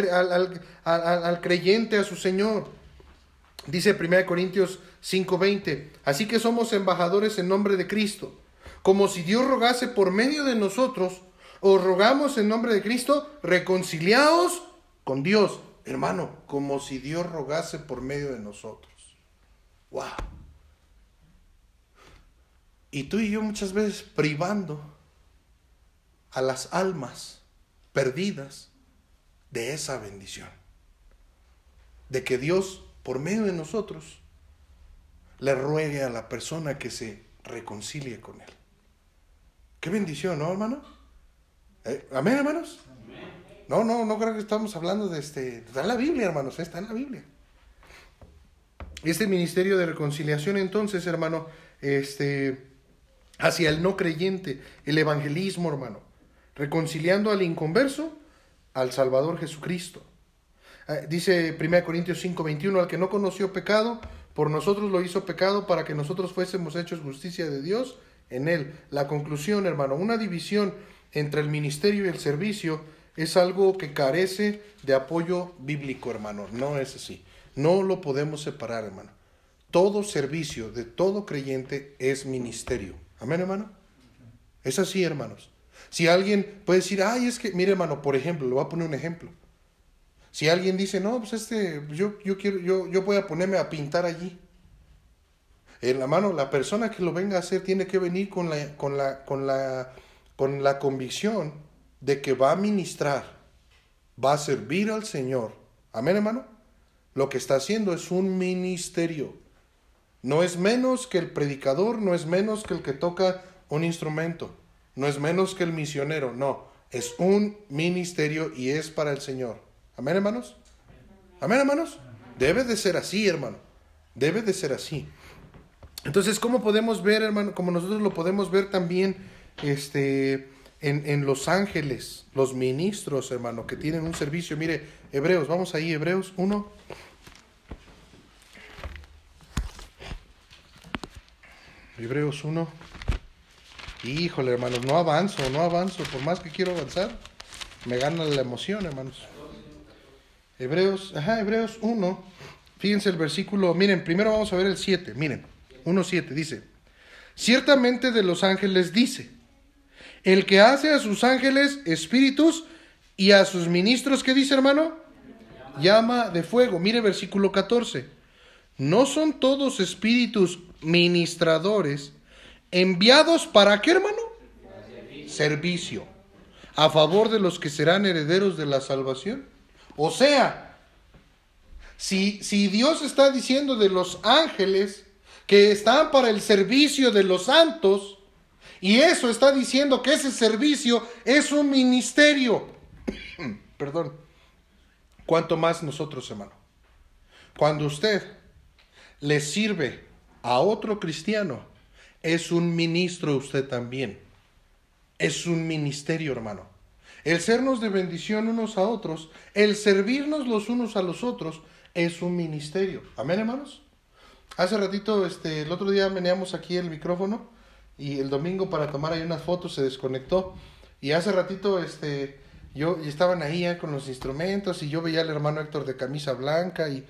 al, creyente a su Señor. Dice 1 Corintios 5:20, así que somos embajadores en nombre de Cristo, como si Dios rogase por medio de nosotros, o rogamos en nombre de Cristo, reconciliados con Dios hermano, como si Dios rogase por medio de nosotros. ¡Wow! Y tú y yo muchas veces privando a las almas perdidas de esa bendición. De que Dios, por medio de nosotros, le ruegue a la persona que se reconcilie con Él. Qué bendición, ¿no, hermano? Eh, Amén, hermanos. No, no, no creo que estamos hablando de este. Está en la Biblia, hermanos, está en la Biblia. Este ministerio de reconciliación, entonces, hermano, este, hacia el no creyente, el evangelismo, hermano, reconciliando al inconverso al Salvador Jesucristo. Eh, dice 1 Corintios 5, 21, al que no conoció pecado, por nosotros lo hizo pecado para que nosotros fuésemos hechos justicia de Dios en él. La conclusión, hermano, una división entre el ministerio y el servicio es algo que carece de apoyo bíblico, hermano. No es así. No lo podemos separar, hermano. Todo servicio de todo creyente es ministerio. Amén, hermano. Es así, hermanos. Si alguien puede decir, ay, es que, mire, hermano, por ejemplo, le voy a poner un ejemplo. Si alguien dice, no, pues este, yo, yo quiero, yo, yo voy a ponerme a pintar allí. En la mano, la persona que lo venga a hacer tiene que venir con la, con la, con la, con la convicción de que va a ministrar, va a servir al Señor. Amén, hermano. Lo que está haciendo es un ministerio. No es menos que el predicador, no es menos que el que toca un instrumento, no es menos que el misionero, no, es un ministerio y es para el Señor. Amén, hermanos. Amén, hermanos. Debe de ser así, hermano. Debe de ser así. Entonces, ¿cómo podemos ver, hermano? Como nosotros lo podemos ver también este, en, en los ángeles, los ministros, hermano, que tienen un servicio. Mire, Hebreos, vamos ahí, Hebreos 1. Hebreos 1. Híjole, hermanos, no avanzo, no avanzo. Por más que quiero avanzar, me gana la emoción, hermanos. Hebreos, ajá, Hebreos 1. Fíjense el versículo. Miren, primero vamos a ver el 7. Miren, 1.7 dice: Ciertamente de los ángeles dice: El que hace a sus ángeles espíritus y a sus ministros, ¿qué dice, hermano? Llama de fuego. Mire, versículo 14. ¿No son todos espíritus ministradores enviados para qué, hermano? Servicio. A favor de los que serán herederos de la salvación. O sea, si, si Dios está diciendo de los ángeles que están para el servicio de los santos, y eso está diciendo que ese servicio es un ministerio. Perdón. ¿Cuánto más nosotros, hermano? Cuando usted le sirve a otro cristiano, es un ministro usted también. Es un ministerio, hermano. El sernos de bendición unos a otros, el servirnos los unos a los otros, es un ministerio. Amén, hermanos. Hace ratito, este, el otro día meneamos aquí el micrófono y el domingo para tomar ahí unas fotos se desconectó. Y hace ratito, este, yo y estaban ahí ya con los instrumentos y yo veía al hermano Héctor de camisa blanca y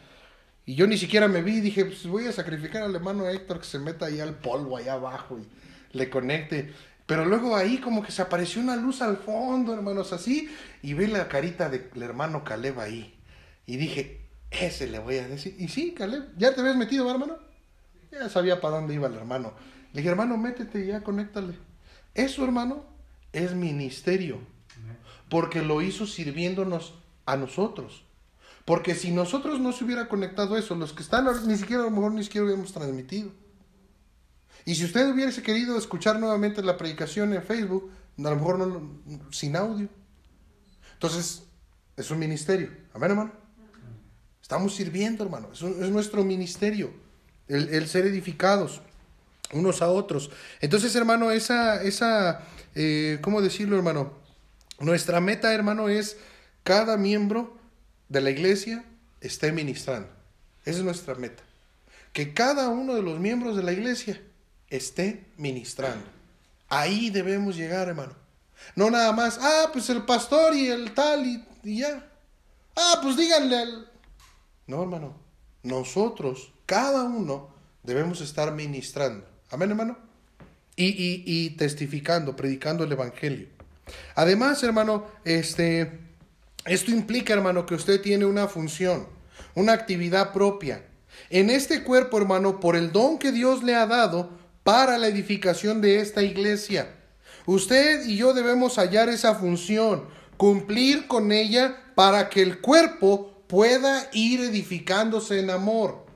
y yo ni siquiera me vi, dije, pues voy a sacrificar al hermano Héctor que se meta ahí al polvo allá abajo y le conecte. Pero luego ahí como que se apareció una luz al fondo, hermanos, así, y vi la carita del hermano Caleb ahí. Y dije, ese le voy a decir. Y sí, Caleb, ¿ya te habías metido, hermano? Ya sabía para dónde iba el hermano. Le dije, hermano, métete ya, conéctale. Eso, hermano, es ministerio. Porque lo hizo sirviéndonos a nosotros. Porque si nosotros no se hubiera conectado eso, los que están ni siquiera a lo mejor ni siquiera hubiéramos transmitido. Y si usted hubiese querido escuchar nuevamente la predicación en Facebook, a lo mejor no, sin audio. Entonces, es un ministerio. Amén, hermano. Estamos sirviendo, hermano. Es, es nuestro ministerio. El, el, ser edificados unos a otros. Entonces, hermano, esa, esa eh, ¿cómo decirlo, hermano? Nuestra meta, hermano, es cada miembro de la iglesia esté ministrando. Esa es nuestra meta. Que cada uno de los miembros de la iglesia esté ministrando. Ahí debemos llegar, hermano. No nada más, ah, pues el pastor y el tal y, ya. Ah, pues díganle al... No, hermano. Nosotros, cada uno, debemos estar ministrando. Amén, hermano. Y, y, testificando, predicando el Evangelio. Además, hermano, este, esto implica, hermano, que usted tiene una función, una actividad propia. En este cuerpo, hermano, por el don que Dios le ha dado para la edificación de esta iglesia. Usted y yo debemos hallar esa función, cumplir con ella para que el cuerpo pueda ir edificándose en amor.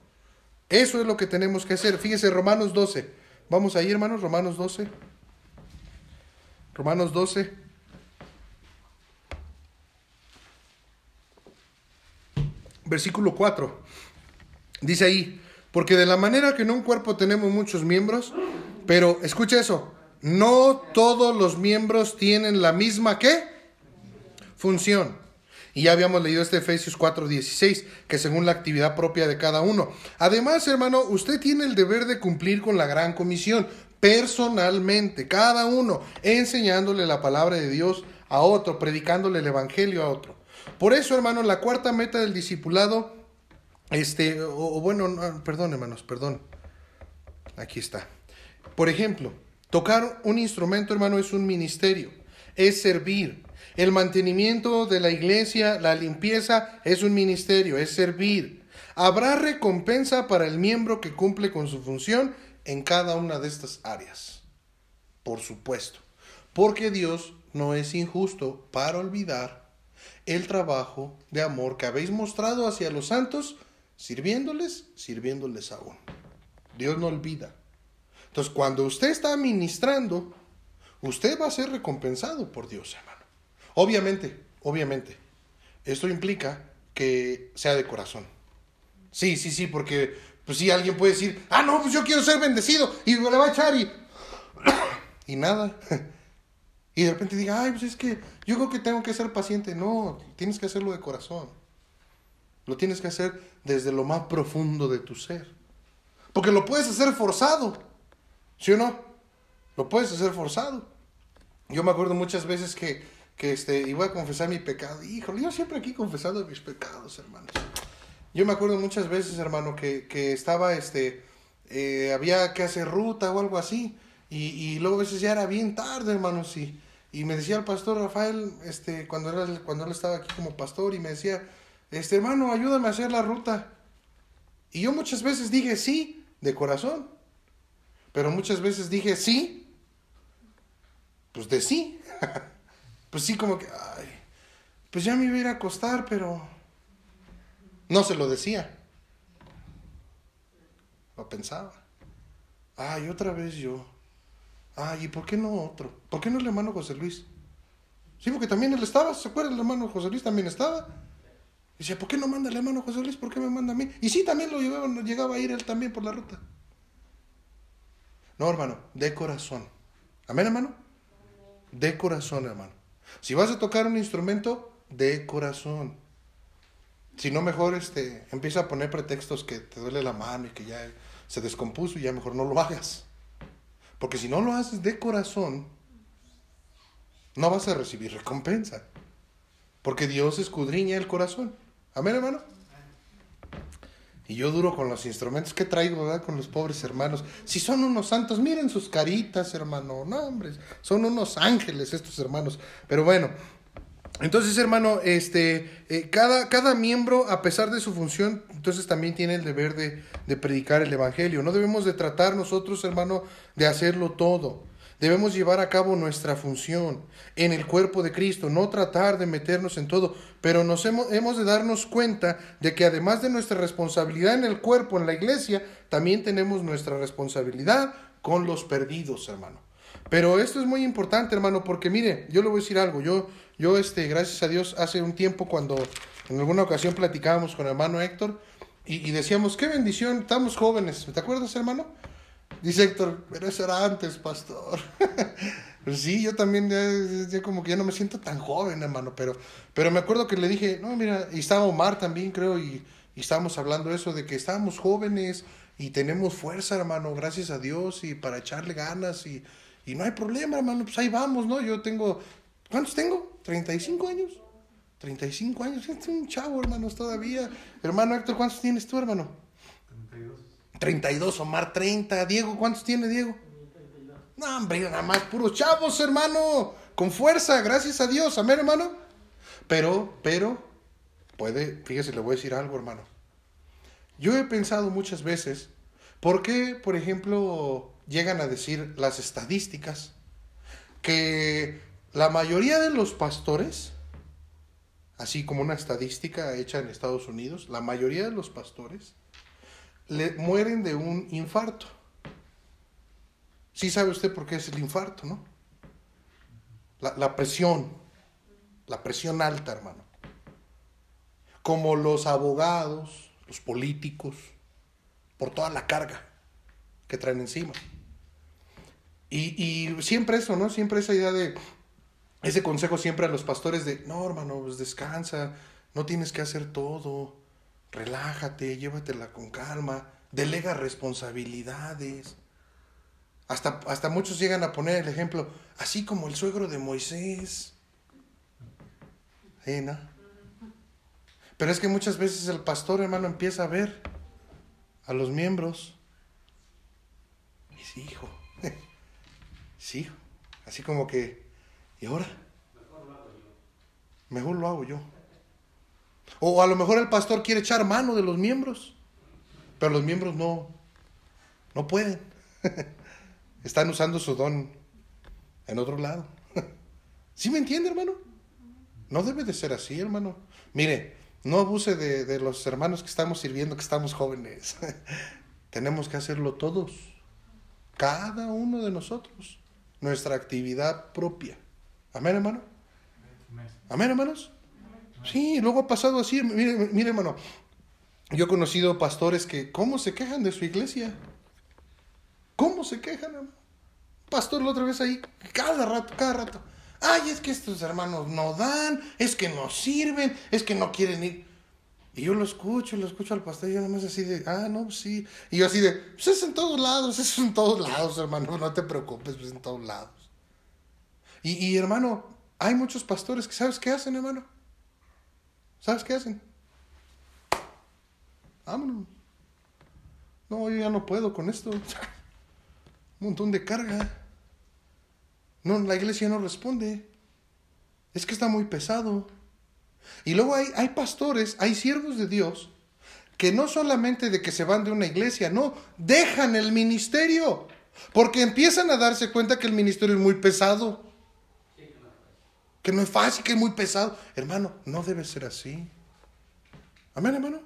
Eso es lo que tenemos que hacer. Fíjese, Romanos 12. Vamos ahí, hermanos, Romanos 12. Romanos 12. Versículo 4. Dice ahí, porque de la manera que en un cuerpo tenemos muchos miembros, pero escucha eso, no todos los miembros tienen la misma qué? Función. Y ya habíamos leído este Efesios 4:16, que según la actividad propia de cada uno. Además, hermano, usted tiene el deber de cumplir con la gran comisión, personalmente, cada uno, enseñándole la palabra de Dios a otro, predicándole el Evangelio a otro. Por eso, hermano, la cuarta meta del discipulado, este, o, bueno, perdón, hermanos, perdón. Aquí está. Por ejemplo, tocar un instrumento, hermano, es un ministerio, es servir. El mantenimiento de la iglesia, la limpieza, es un ministerio, es servir. Habrá recompensa para el miembro que cumple con su función en cada una de estas áreas. Por supuesto. Porque Dios no es injusto para olvidar el trabajo de amor que habéis mostrado hacia los santos, sirviéndoles, sirviéndoles aún. Dios no olvida. Entonces, cuando usted está ministrando, usted va a ser recompensado por Dios. Obviamente, obviamente, esto implica que sea de corazón. Sí, sí, sí, porque pues sí, alguien puede decir, ah, no, pues yo quiero ser bendecido y le va a echar y... y nada. Y de repente diga, ay, pues es que yo creo que tengo que ser paciente. No, tienes que hacerlo de corazón. Lo tienes que hacer desde lo más profundo de tu ser. Porque lo puedes hacer forzado. ¿Sí o no? Lo puedes hacer forzado. Yo me acuerdo muchas veces que, que este, iba a confesar mi pecado. Híjole, yo siempre aquí confesando mis pecados, hermanos. Yo me acuerdo muchas veces, hermano, que, que estaba, este, eh, había que hacer ruta o algo así. Y, y, luego a veces ya era bien tarde, hermano, sí. Y me decía el pastor Rafael, este, cuando, era, cuando él estaba aquí como pastor, y me decía, este hermano, ayúdame a hacer la ruta. Y yo muchas veces dije sí, de corazón. Pero muchas veces dije sí, pues de sí. pues sí, como que, ay, pues ya me iba a ir a acostar, pero no se lo decía. Lo pensaba. Ay, otra vez yo. Ay, ¿y por qué no otro? ¿Por qué no el hermano José Luis? Sí, porque también él estaba, ¿se acuerdan? El hermano José Luis también estaba. Y decía, ¿por qué no manda el hermano José Luis? ¿Por qué me manda a mí? Y sí, también lo llevaba, llegaba a ir él también por la ruta. No, hermano, de corazón. Amén, hermano. De corazón, hermano. Si vas a tocar un instrumento, de corazón. Si no, mejor este, empieza a poner pretextos que te duele la mano y que ya se descompuso y ya mejor no lo hagas. Porque si no lo haces de corazón, no vas a recibir recompensa. Porque Dios escudriña el corazón. Amén, hermano. Y yo duro con los instrumentos que traigo, ¿verdad? Con los pobres hermanos. Si son unos santos, miren sus caritas, hermano. No, hombre, son unos ángeles estos hermanos. Pero bueno, entonces, hermano, este, eh, cada, cada miembro, a pesar de su función, entonces también tiene el deber de, de predicar el Evangelio. No debemos de tratar nosotros, hermano, de hacerlo todo. Debemos llevar a cabo nuestra función en el cuerpo de Cristo, no tratar de meternos en todo, pero nos hemos, hemos, de darnos cuenta de que además de nuestra responsabilidad en el cuerpo, en la iglesia, también tenemos nuestra responsabilidad con los perdidos, hermano. Pero esto es muy importante, hermano, porque mire, yo le voy a decir algo, yo yo, este, gracias a Dios, hace un tiempo cuando en alguna ocasión platicábamos con el hermano Héctor y, decíamos, qué bendición, estamos jóvenes, ¿te acuerdas, hermano? Dice Héctor, pero eso era antes, pastor. pues sí, yo también ya, como que ya no me siento tan joven, hermano, pero, pero me acuerdo que le dije, no, mira, y estaba Omar también, creo, y, y estábamos hablando eso, de que estábamos jóvenes y tenemos fuerza, hermano, gracias a Dios, y para echarle ganas, y, y no hay problema, hermano, pues ahí vamos, ¿no? Yo tengo, ¿cuántos tengo? 35 años. 35 años. Es un chavo, hermanos, todavía. Hermano Héctor, ¿cuántos tienes tú, hermano? 32. 32, Omar 30. Diego, ¿cuántos tiene Diego? 32. No, hombre, nada más puros chavos, hermano. Con fuerza, gracias a Dios. Amén, hermano. Pero, pero, puede, fíjese, le voy a decir algo, hermano. Yo he pensado muchas veces, ¿por qué, por ejemplo, llegan a decir las estadísticas que la mayoría de los pastores, así como una estadística hecha en Estados Unidos, la mayoría de los pastores le mueren de un infarto. Sí sabe usted por qué es el infarto, ¿no? La, la presión, la presión alta, hermano. como los abogados, los políticos, por toda la carga que traen encima. Y, y siempre eso, ¿no? Siempre esa idea de, ese consejo siempre a los pastores de, no, hermano, pues descansa, no tienes que hacer todo, relájate, llévatela con calma, delega responsabilidades. Hasta, hasta muchos llegan a poner el ejemplo, así como el suegro de Moisés. ¿Sí, no? Pero es que muchas veces el pastor, hermano, empieza a ver a los miembros. Y sí, hijo. sí, así como que, ¿y ahora? Mejor lo hago yo. O a lo mejor el pastor quiere echar mano de los miembros, pero los miembros no, no pueden. Están usando su don en otro lado. ¿Sí me entiende, hermano? No debe de ser así, hermano. Mire, no abuse de, de los hermanos que estamos sirviendo, que estamos jóvenes. Tenemos que hacerlo todos. Cada uno de nosotros. Nuestra actividad propia. Amén, hermano. Amén, hermanos. Sí, luego ha pasado así. Mire, mire, hermano. Yo he conocido pastores que, ¿cómo se quejan de su iglesia? ¿Cómo se quejan, hermano? Pastor, la otra vez ahí, cada rato, cada rato. Ay, es que estos hermanos no dan, es que no sirven, es que no quieren ir. Y yo lo escucho, lo escucho al pastor y yo nada más así de, ah, no, sí. Y yo así de, pues es en todos lados, es en todos lados, hermano, no te preocupes, pues en todos lados. Y, y hermano, hay muchos pastores que, ¿sabes qué hacen, hermano? ¿Sabes qué hacen? Vámonos. No, yo ya no puedo con esto. Un montón de carga. No, la iglesia no responde. Es que está muy pesado. Y luego hay, hay pastores, hay siervos de Dios, que no solamente de que se van de una iglesia, no, dejan el ministerio. Porque empiezan a darse cuenta que el ministerio es muy pesado. Que no es fácil, que es muy pesado. Hermano, no debe ser así. Amén, hermano.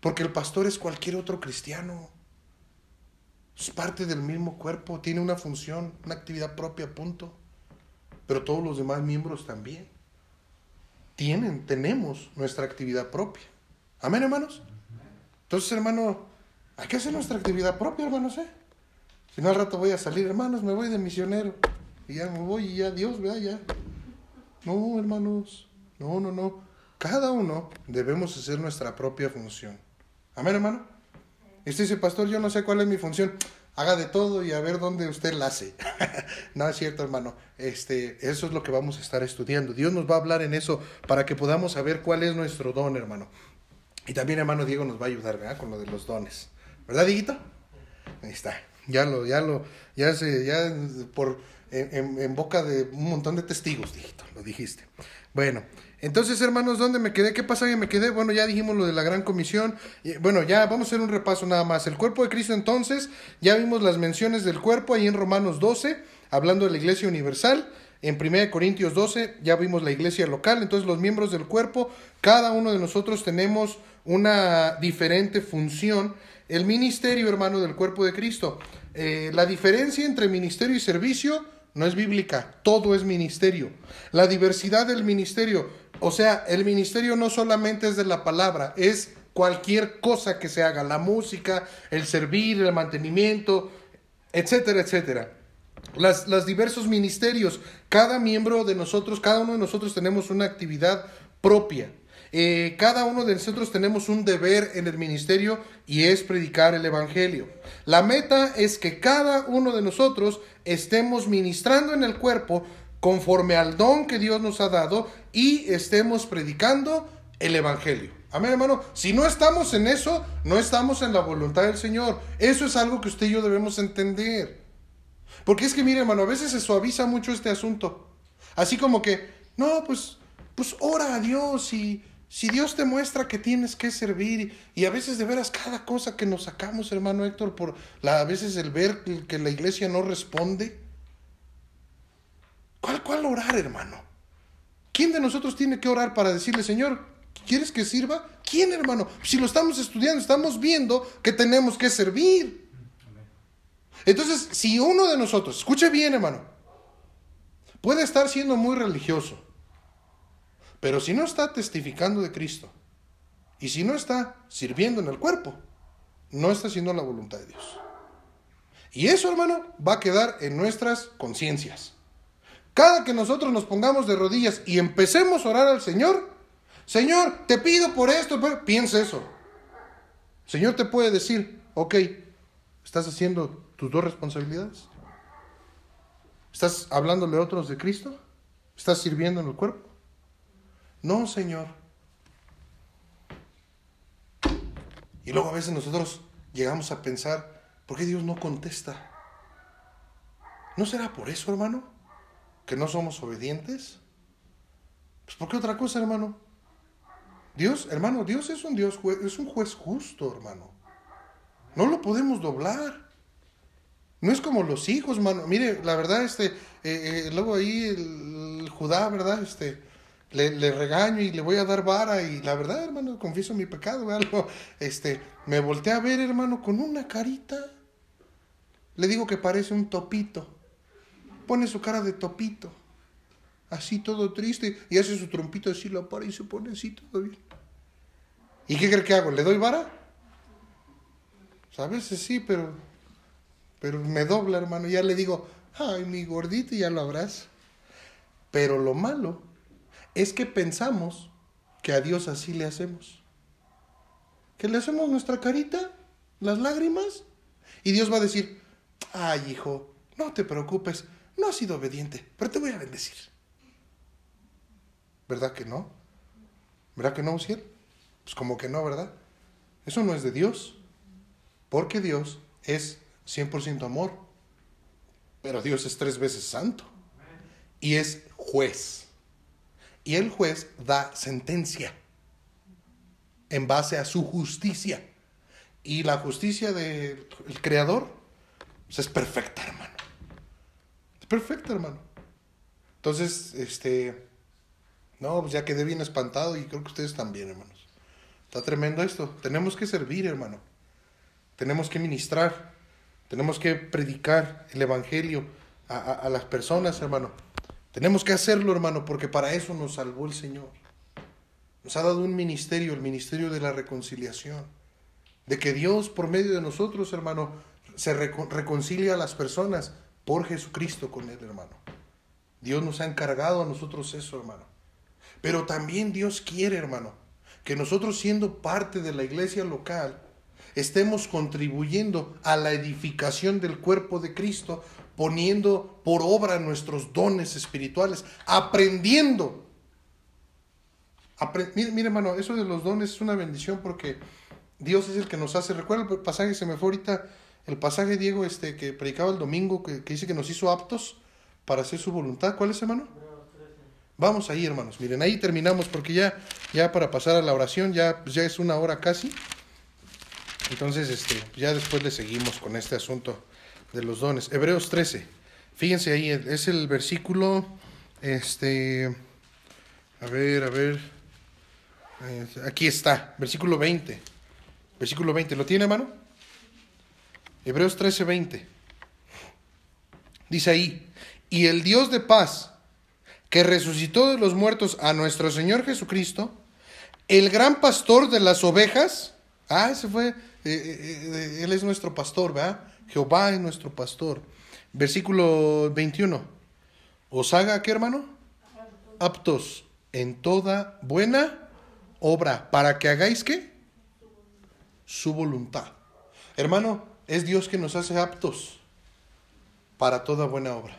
Porque el pastor es cualquier otro cristiano. Es parte del mismo cuerpo, tiene una función, una actividad propia, punto. Pero todos los demás miembros también. Tienen, tenemos nuestra actividad propia. Amén, hermanos. Entonces, hermano, hay que hacer nuestra actividad propia, hermanos, ¿eh? Si no, al rato voy a salir, hermanos, me voy de misionero. Y ya me voy y ya, Dios, vea, ya. No, hermanos, no, no, no. Cada uno debemos hacer nuestra propia función. Amén, hermano. Y usted dice, pastor, yo no sé cuál es mi función. Haga de todo y a ver dónde usted la hace. no es cierto, hermano. Este, eso es lo que vamos a estar estudiando. Dios nos va a hablar en eso para que podamos saber cuál es nuestro don, hermano. Y también, hermano Diego nos va a ayudar, ¿verdad? Con lo de los dones. ¿Verdad, Dieguito? Ahí está. Ya lo, ya lo, ya se, ya por, en, boca de un montón de testigos, Dieguito, lo dijiste. Bueno, entonces, hermanos, ¿dónde me quedé? ¿Qué pasaje me quedé? Bueno, ya dijimos lo de la gran comisión. Bueno, ya vamos a hacer un repaso nada más. El cuerpo de Cristo entonces, ya vimos las menciones del cuerpo ahí en Romanos 12, hablando de la iglesia universal. En 1 Corintios 12 ya vimos la iglesia local. Entonces, los miembros del cuerpo, cada uno de nosotros tenemos una diferente función. El ministerio, hermano, del cuerpo de Cristo. Eh, la diferencia entre ministerio y servicio no es bíblica, todo es ministerio. La diversidad del ministerio, o sea, el ministerio no solamente es de la palabra, es cualquier cosa que se haga, la música, el servir, el mantenimiento, etcétera, etcétera. Las, los diversos ministerios, cada miembro de nosotros, cada uno de nosotros tenemos una actividad propia. Eh, cada uno de nosotros tenemos un deber en el ministerio y es predicar el Evangelio. La meta es que cada uno de nosotros estemos ministrando en el cuerpo conforme al don que Dios nos ha dado y estemos predicando el Evangelio. Amén, hermano. Si no estamos en eso, no estamos en la voluntad del Señor. Eso es algo que usted y yo debemos entender. Porque es que, mire, hermano, a veces se suaviza mucho este asunto. Así como que, no, pues, pues ora a Dios y si Dios te muestra que tienes que servir y a veces de veras cada cosa que nos sacamos, hermano Héctor, por la, a veces el ver que la iglesia no responde. ¿Cuál, cuál orar, hermano? ¿Quién de nosotros tiene que orar para decirle, Señor, ¿quieres que sirva? ¿Quién, hermano? Si lo estamos estudiando, estamos viendo que tenemos que servir. Entonces, si uno de nosotros, escuche bien, hermano, puede estar siendo muy religioso, pero si no está testificando de Cristo, Y si no está sirviendo en el cuerpo, no está haciendo la voluntad de Dios. Y eso, hermano, va a quedar en nuestras conciencias. Cada que nosotros nos pongamos de rodillas y empecemos a orar al Señor, Señor, te pido por esto, piensa eso. Señor te puede decir, ok, ¿estás haciendo tus dos responsabilidades? ¿Estás hablándole a otros de Cristo? ¿Estás sirviendo en el cuerpo? No, Señor. Y luego a veces nosotros llegamos a pensar, ¿por qué Dios no contesta? ¿No será por eso, hermano? ¿Que no somos obedientes? Pues ¿por qué otra cosa, hermano? Dios, hermano, Dios es un Dios, es un juez justo, hermano. No lo podemos doblar. No es como los hijos, hermano. Mire, la verdad, este, eh, eh, luego ahí el, Judá, ¿verdad? Este, le, regaño y le voy a dar vara y la verdad, hermano, confieso mi pecado, algo, este, me volteé a ver, hermano, con una carita. Le digo que parece un topito. Pone su cara de topito así todo triste, y hace su trompito así, la para y se pone así todo bien. ¿Y qué cree que hago? ¿Le doy vara? Pues a veces sí, pero, pero me dobla, hermano. Ya le digo, ay, mi gordito, ya lo habrás. Pero lo malo es que pensamos que a Dios así le hacemos. Que le hacemos nuestra carita, las lágrimas, y Dios va a decir, ay, hijo, no te preocupes, no has sido obediente, pero te voy a bendecir. ¿Verdad que no? ¿Verdad que no, Uciel? Pues como que no, ¿verdad? Eso no es de Dios. Porque Dios es 100% amor. Pero Dios es tres veces santo. Y es juez. Y el juez da sentencia en base a su justicia. Y la justicia del Creador pues, es perfecta, hermano. Es perfecta, hermano. Entonces, este, no, pues ya quedé bien espantado y creo que ustedes también, hermanos. Está tremendo esto. Tenemos que servir, hermano. Tenemos que ministrar. Tenemos que predicar el Evangelio a, las personas, hermano. Tenemos que hacerlo, hermano, porque para eso nos salvó el Señor. Nos ha dado un ministerio, el ministerio de la reconciliación. De que Dios, por medio de nosotros, hermano, se reconcilia a las personas por Jesucristo con Él, hermano. Dios nos ha encargado a nosotros eso, hermano. Pero también Dios quiere, hermano, que nosotros siendo parte de la iglesia local, estemos contribuyendo a la edificación del cuerpo de Cristo, poniendo por obra nuestros dones espirituales, aprendiendo. mire, hermano, eso de los dones es una bendición porque Dios es el que nos hace. Recuerda el pasaje, se me fue ahorita el pasaje, Diego, este, que predicaba el domingo, que, que dice que nos hizo aptos para hacer su voluntad. ¿Cuál es, hermano? Vamos ahí, hermanos. Miren, ahí terminamos porque ya, ya para pasar a la oración ya, pues ya es una hora casi. Entonces, este, ya después le seguimos con este asunto de los dones. Hebreos 13. Fíjense ahí, es el versículo, este, a ver, a ver, eh, aquí está, versículo 20. Versículo 20, ¿lo tiene, hermano? Hebreos 13, 20. Dice ahí, y el Dios de paz que resucitó de los muertos a nuestro Señor Jesucristo, el gran pastor de las ovejas. Ah, ese fue, eh, eh, Él es nuestro pastor, ¿verdad? Jehová es nuestro pastor. Versículo 21. Os haga, ¿qué hermano? Aptos en toda buena obra, para que hagáis qué? Su voluntad. Hermano, es Dios que nos hace aptos para toda buena obra.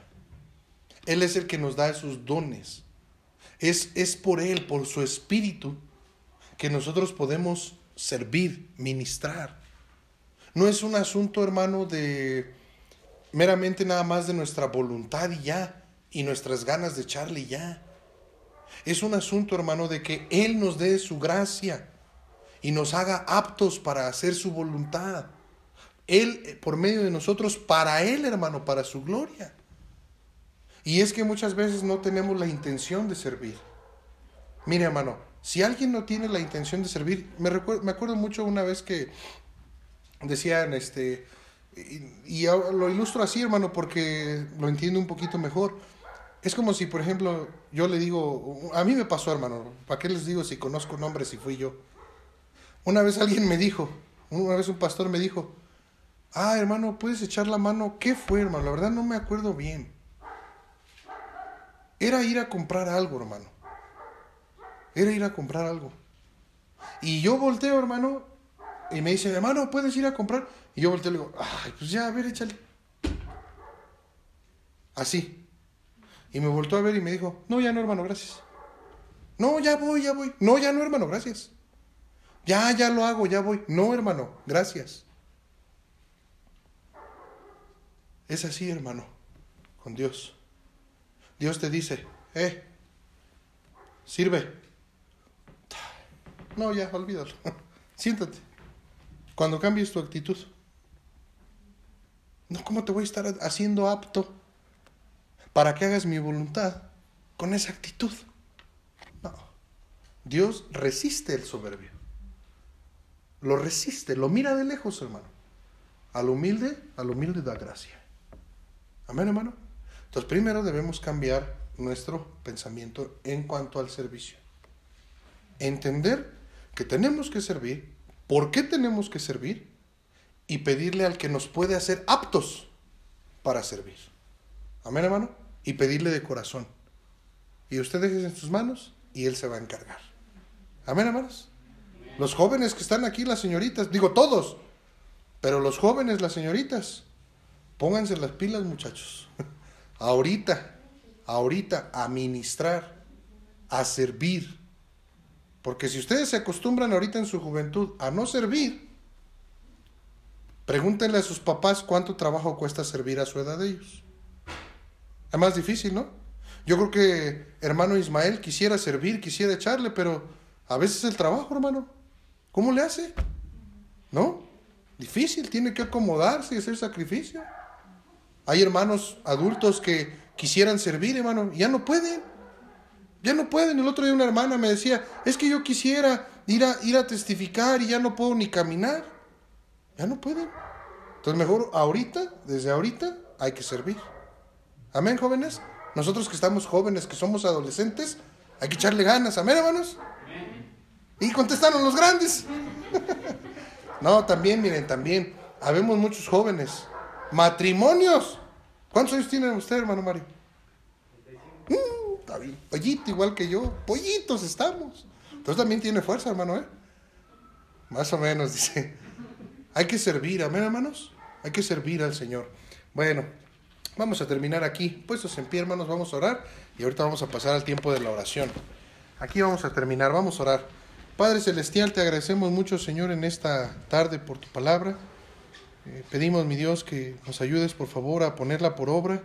Él es el que nos da esos dones. Es, es por Él, por su Espíritu, que nosotros podemos servir, ministrar. No es un asunto, hermano, de meramente nada más de nuestra voluntad y ya, y nuestras ganas de echarle ya. Es un asunto, hermano, de que Él nos dé su gracia y nos haga aptos para hacer su voluntad. Él, por medio de nosotros, para Él, hermano, para su gloria. Y es que muchas veces no tenemos la intención de servir. Mire, hermano, si alguien no tiene la intención de servir, me, me acuerdo mucho una vez que decían, este, y, lo ilustro así, hermano, porque lo entiendo un poquito mejor. Es como si, por ejemplo, yo le digo, a mí me pasó, hermano, ¿para qué les digo si conozco nombres si fui yo? Una vez alguien me dijo, una vez un pastor me dijo, ah, hermano, ¿puedes echar la mano? ¿Qué fue, hermano? La verdad no me acuerdo bien. Era ir a comprar algo, hermano. Era ir a comprar algo. Y yo volteo, hermano, y me dice, hermano, ¿puedes ir a comprar? Y yo volteo y le digo, ay, pues ya, a ver, échale. Así. Y me voltó a ver y me dijo, no, ya no, hermano, gracias. No, ya voy, ya voy. No, ya no, hermano, gracias. Ya, ya lo hago, ya voy. No, hermano, gracias. Es así, hermano, con Dios. Dios te dice, eh, sirve. No, ya, olvídalo. Siéntate. Cuando cambies tu actitud. No, ¿cómo te voy a estar haciendo apto para que hagas mi voluntad con esa actitud? No. Dios resiste el soberbio. Lo resiste, lo mira de lejos, hermano. Al humilde, al humilde da gracia. Amén, hermano. Entonces, primero debemos cambiar nuestro pensamiento en cuanto al servicio. Entender que tenemos que servir, por qué tenemos que servir y pedirle al que nos puede hacer aptos para servir. Amén, hermano. Y pedirle de corazón. Y usted deje en sus manos y él se va a encargar. Amén, hermanos. Los jóvenes que están aquí, las señoritas, digo todos, pero los jóvenes, las señoritas, pónganse las pilas, muchachos. ahorita, ahorita, a ministrar, a servir. Porque si ustedes se acostumbran ahorita en su juventud a no servir, pregúntenle a sus papás cuánto trabajo cuesta servir a su edad de ellos. Es más difícil, ¿no? Yo creo que hermano Ismael quisiera servir, quisiera echarle, pero a veces el trabajo, hermano, ¿cómo le hace? ¿No? Difícil, tiene que acomodarse y hacer sacrificio. Hay hermanos adultos que quisieran servir, hermano, ya no pueden. Ya no pueden. El otro día una hermana me decía, es que yo quisiera ir a, ir a testificar y ya no puedo ni caminar. Ya no pueden. Entonces mejor ahorita, desde ahorita, hay que servir. Amén, jóvenes. Nosotros que estamos jóvenes, que somos adolescentes, hay que echarle ganas. Amén, hermanos. Y contestaron los grandes. no, también, miren, también. Habemos muchos jóvenes Matrimonios. ¿Cuántos años tiene usted, hermano Mario? Mm, está. Pollito, igual que yo. Pollitos estamos. Entonces también tiene fuerza, hermano, ¿eh? Más o menos, dice. Hay que servir, amén, hermanos. Hay que servir al Señor. Bueno, vamos a terminar aquí. Puestos en pie, hermanos, vamos a orar. Y ahorita vamos a pasar al tiempo de la oración. Aquí vamos a terminar, vamos a orar. Padre Celestial, te agradecemos mucho, Señor, en esta tarde por tu palabra. Eh, pedimos, mi Dios, que nos ayudes, por favor, a ponerla por obra.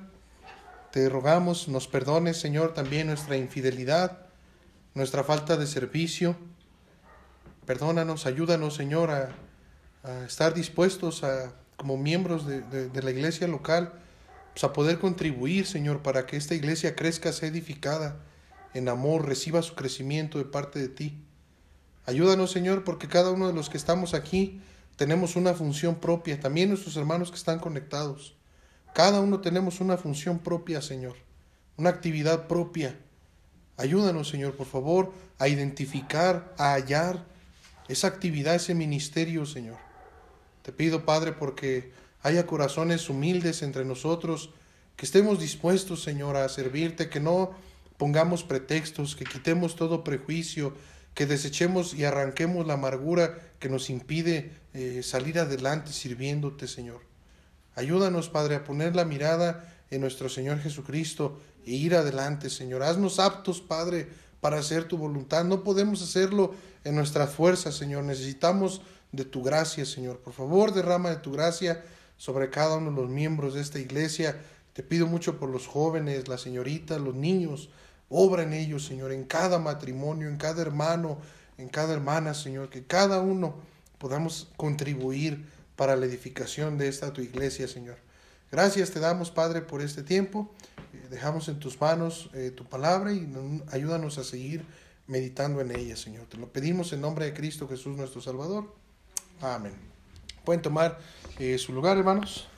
Te rogamos, nos perdones, Señor, también nuestra infidelidad, nuestra falta de servicio. Perdónanos, ayúdanos, Señor, a, estar dispuestos a, como miembros de, la iglesia local, pues a poder contribuir, Señor, para que esta iglesia crezca, sea edificada en amor, reciba su crecimiento de parte de ti. Ayúdanos, Señor, porque cada uno de los que estamos aquí, tenemos una función propia, también nuestros hermanos que están conectados. Cada uno tenemos una función propia, Señor, una actividad propia. Ayúdanos, Señor, por favor, a identificar, a hallar esa actividad, ese ministerio, Señor. Te pido, Padre, porque haya corazones humildes entre nosotros, que estemos dispuestos, Señor, a servirte, que no pongamos pretextos, que quitemos todo prejuicio, que desechemos y arranquemos la amargura que nos impide eh, salir adelante sirviéndote, Señor. Ayúdanos, Padre, a poner la mirada en nuestro Señor Jesucristo e ir adelante, Señor. Haznos aptos, Padre, para hacer tu voluntad. No podemos hacerlo en nuestra fuerza, Señor. Necesitamos de tu gracia, Señor. Por favor, derrama de tu gracia sobre cada uno de los miembros de esta iglesia. Te pido mucho por los jóvenes, las señoritas, los niños, Obra en ellos, Señor, en cada matrimonio, en cada hermano, en cada hermana, Señor, que cada uno podamos contribuir para la edificación de esta tu iglesia, Señor. Gracias te damos, Padre, por este tiempo. Eh, dejamos en tus manos eh, tu palabra y ayúdanos a seguir meditando en ella, Señor. Te lo pedimos en nombre de Cristo Jesús, nuestro Salvador. Amén. Pueden tomar eh, su lugar, hermanos.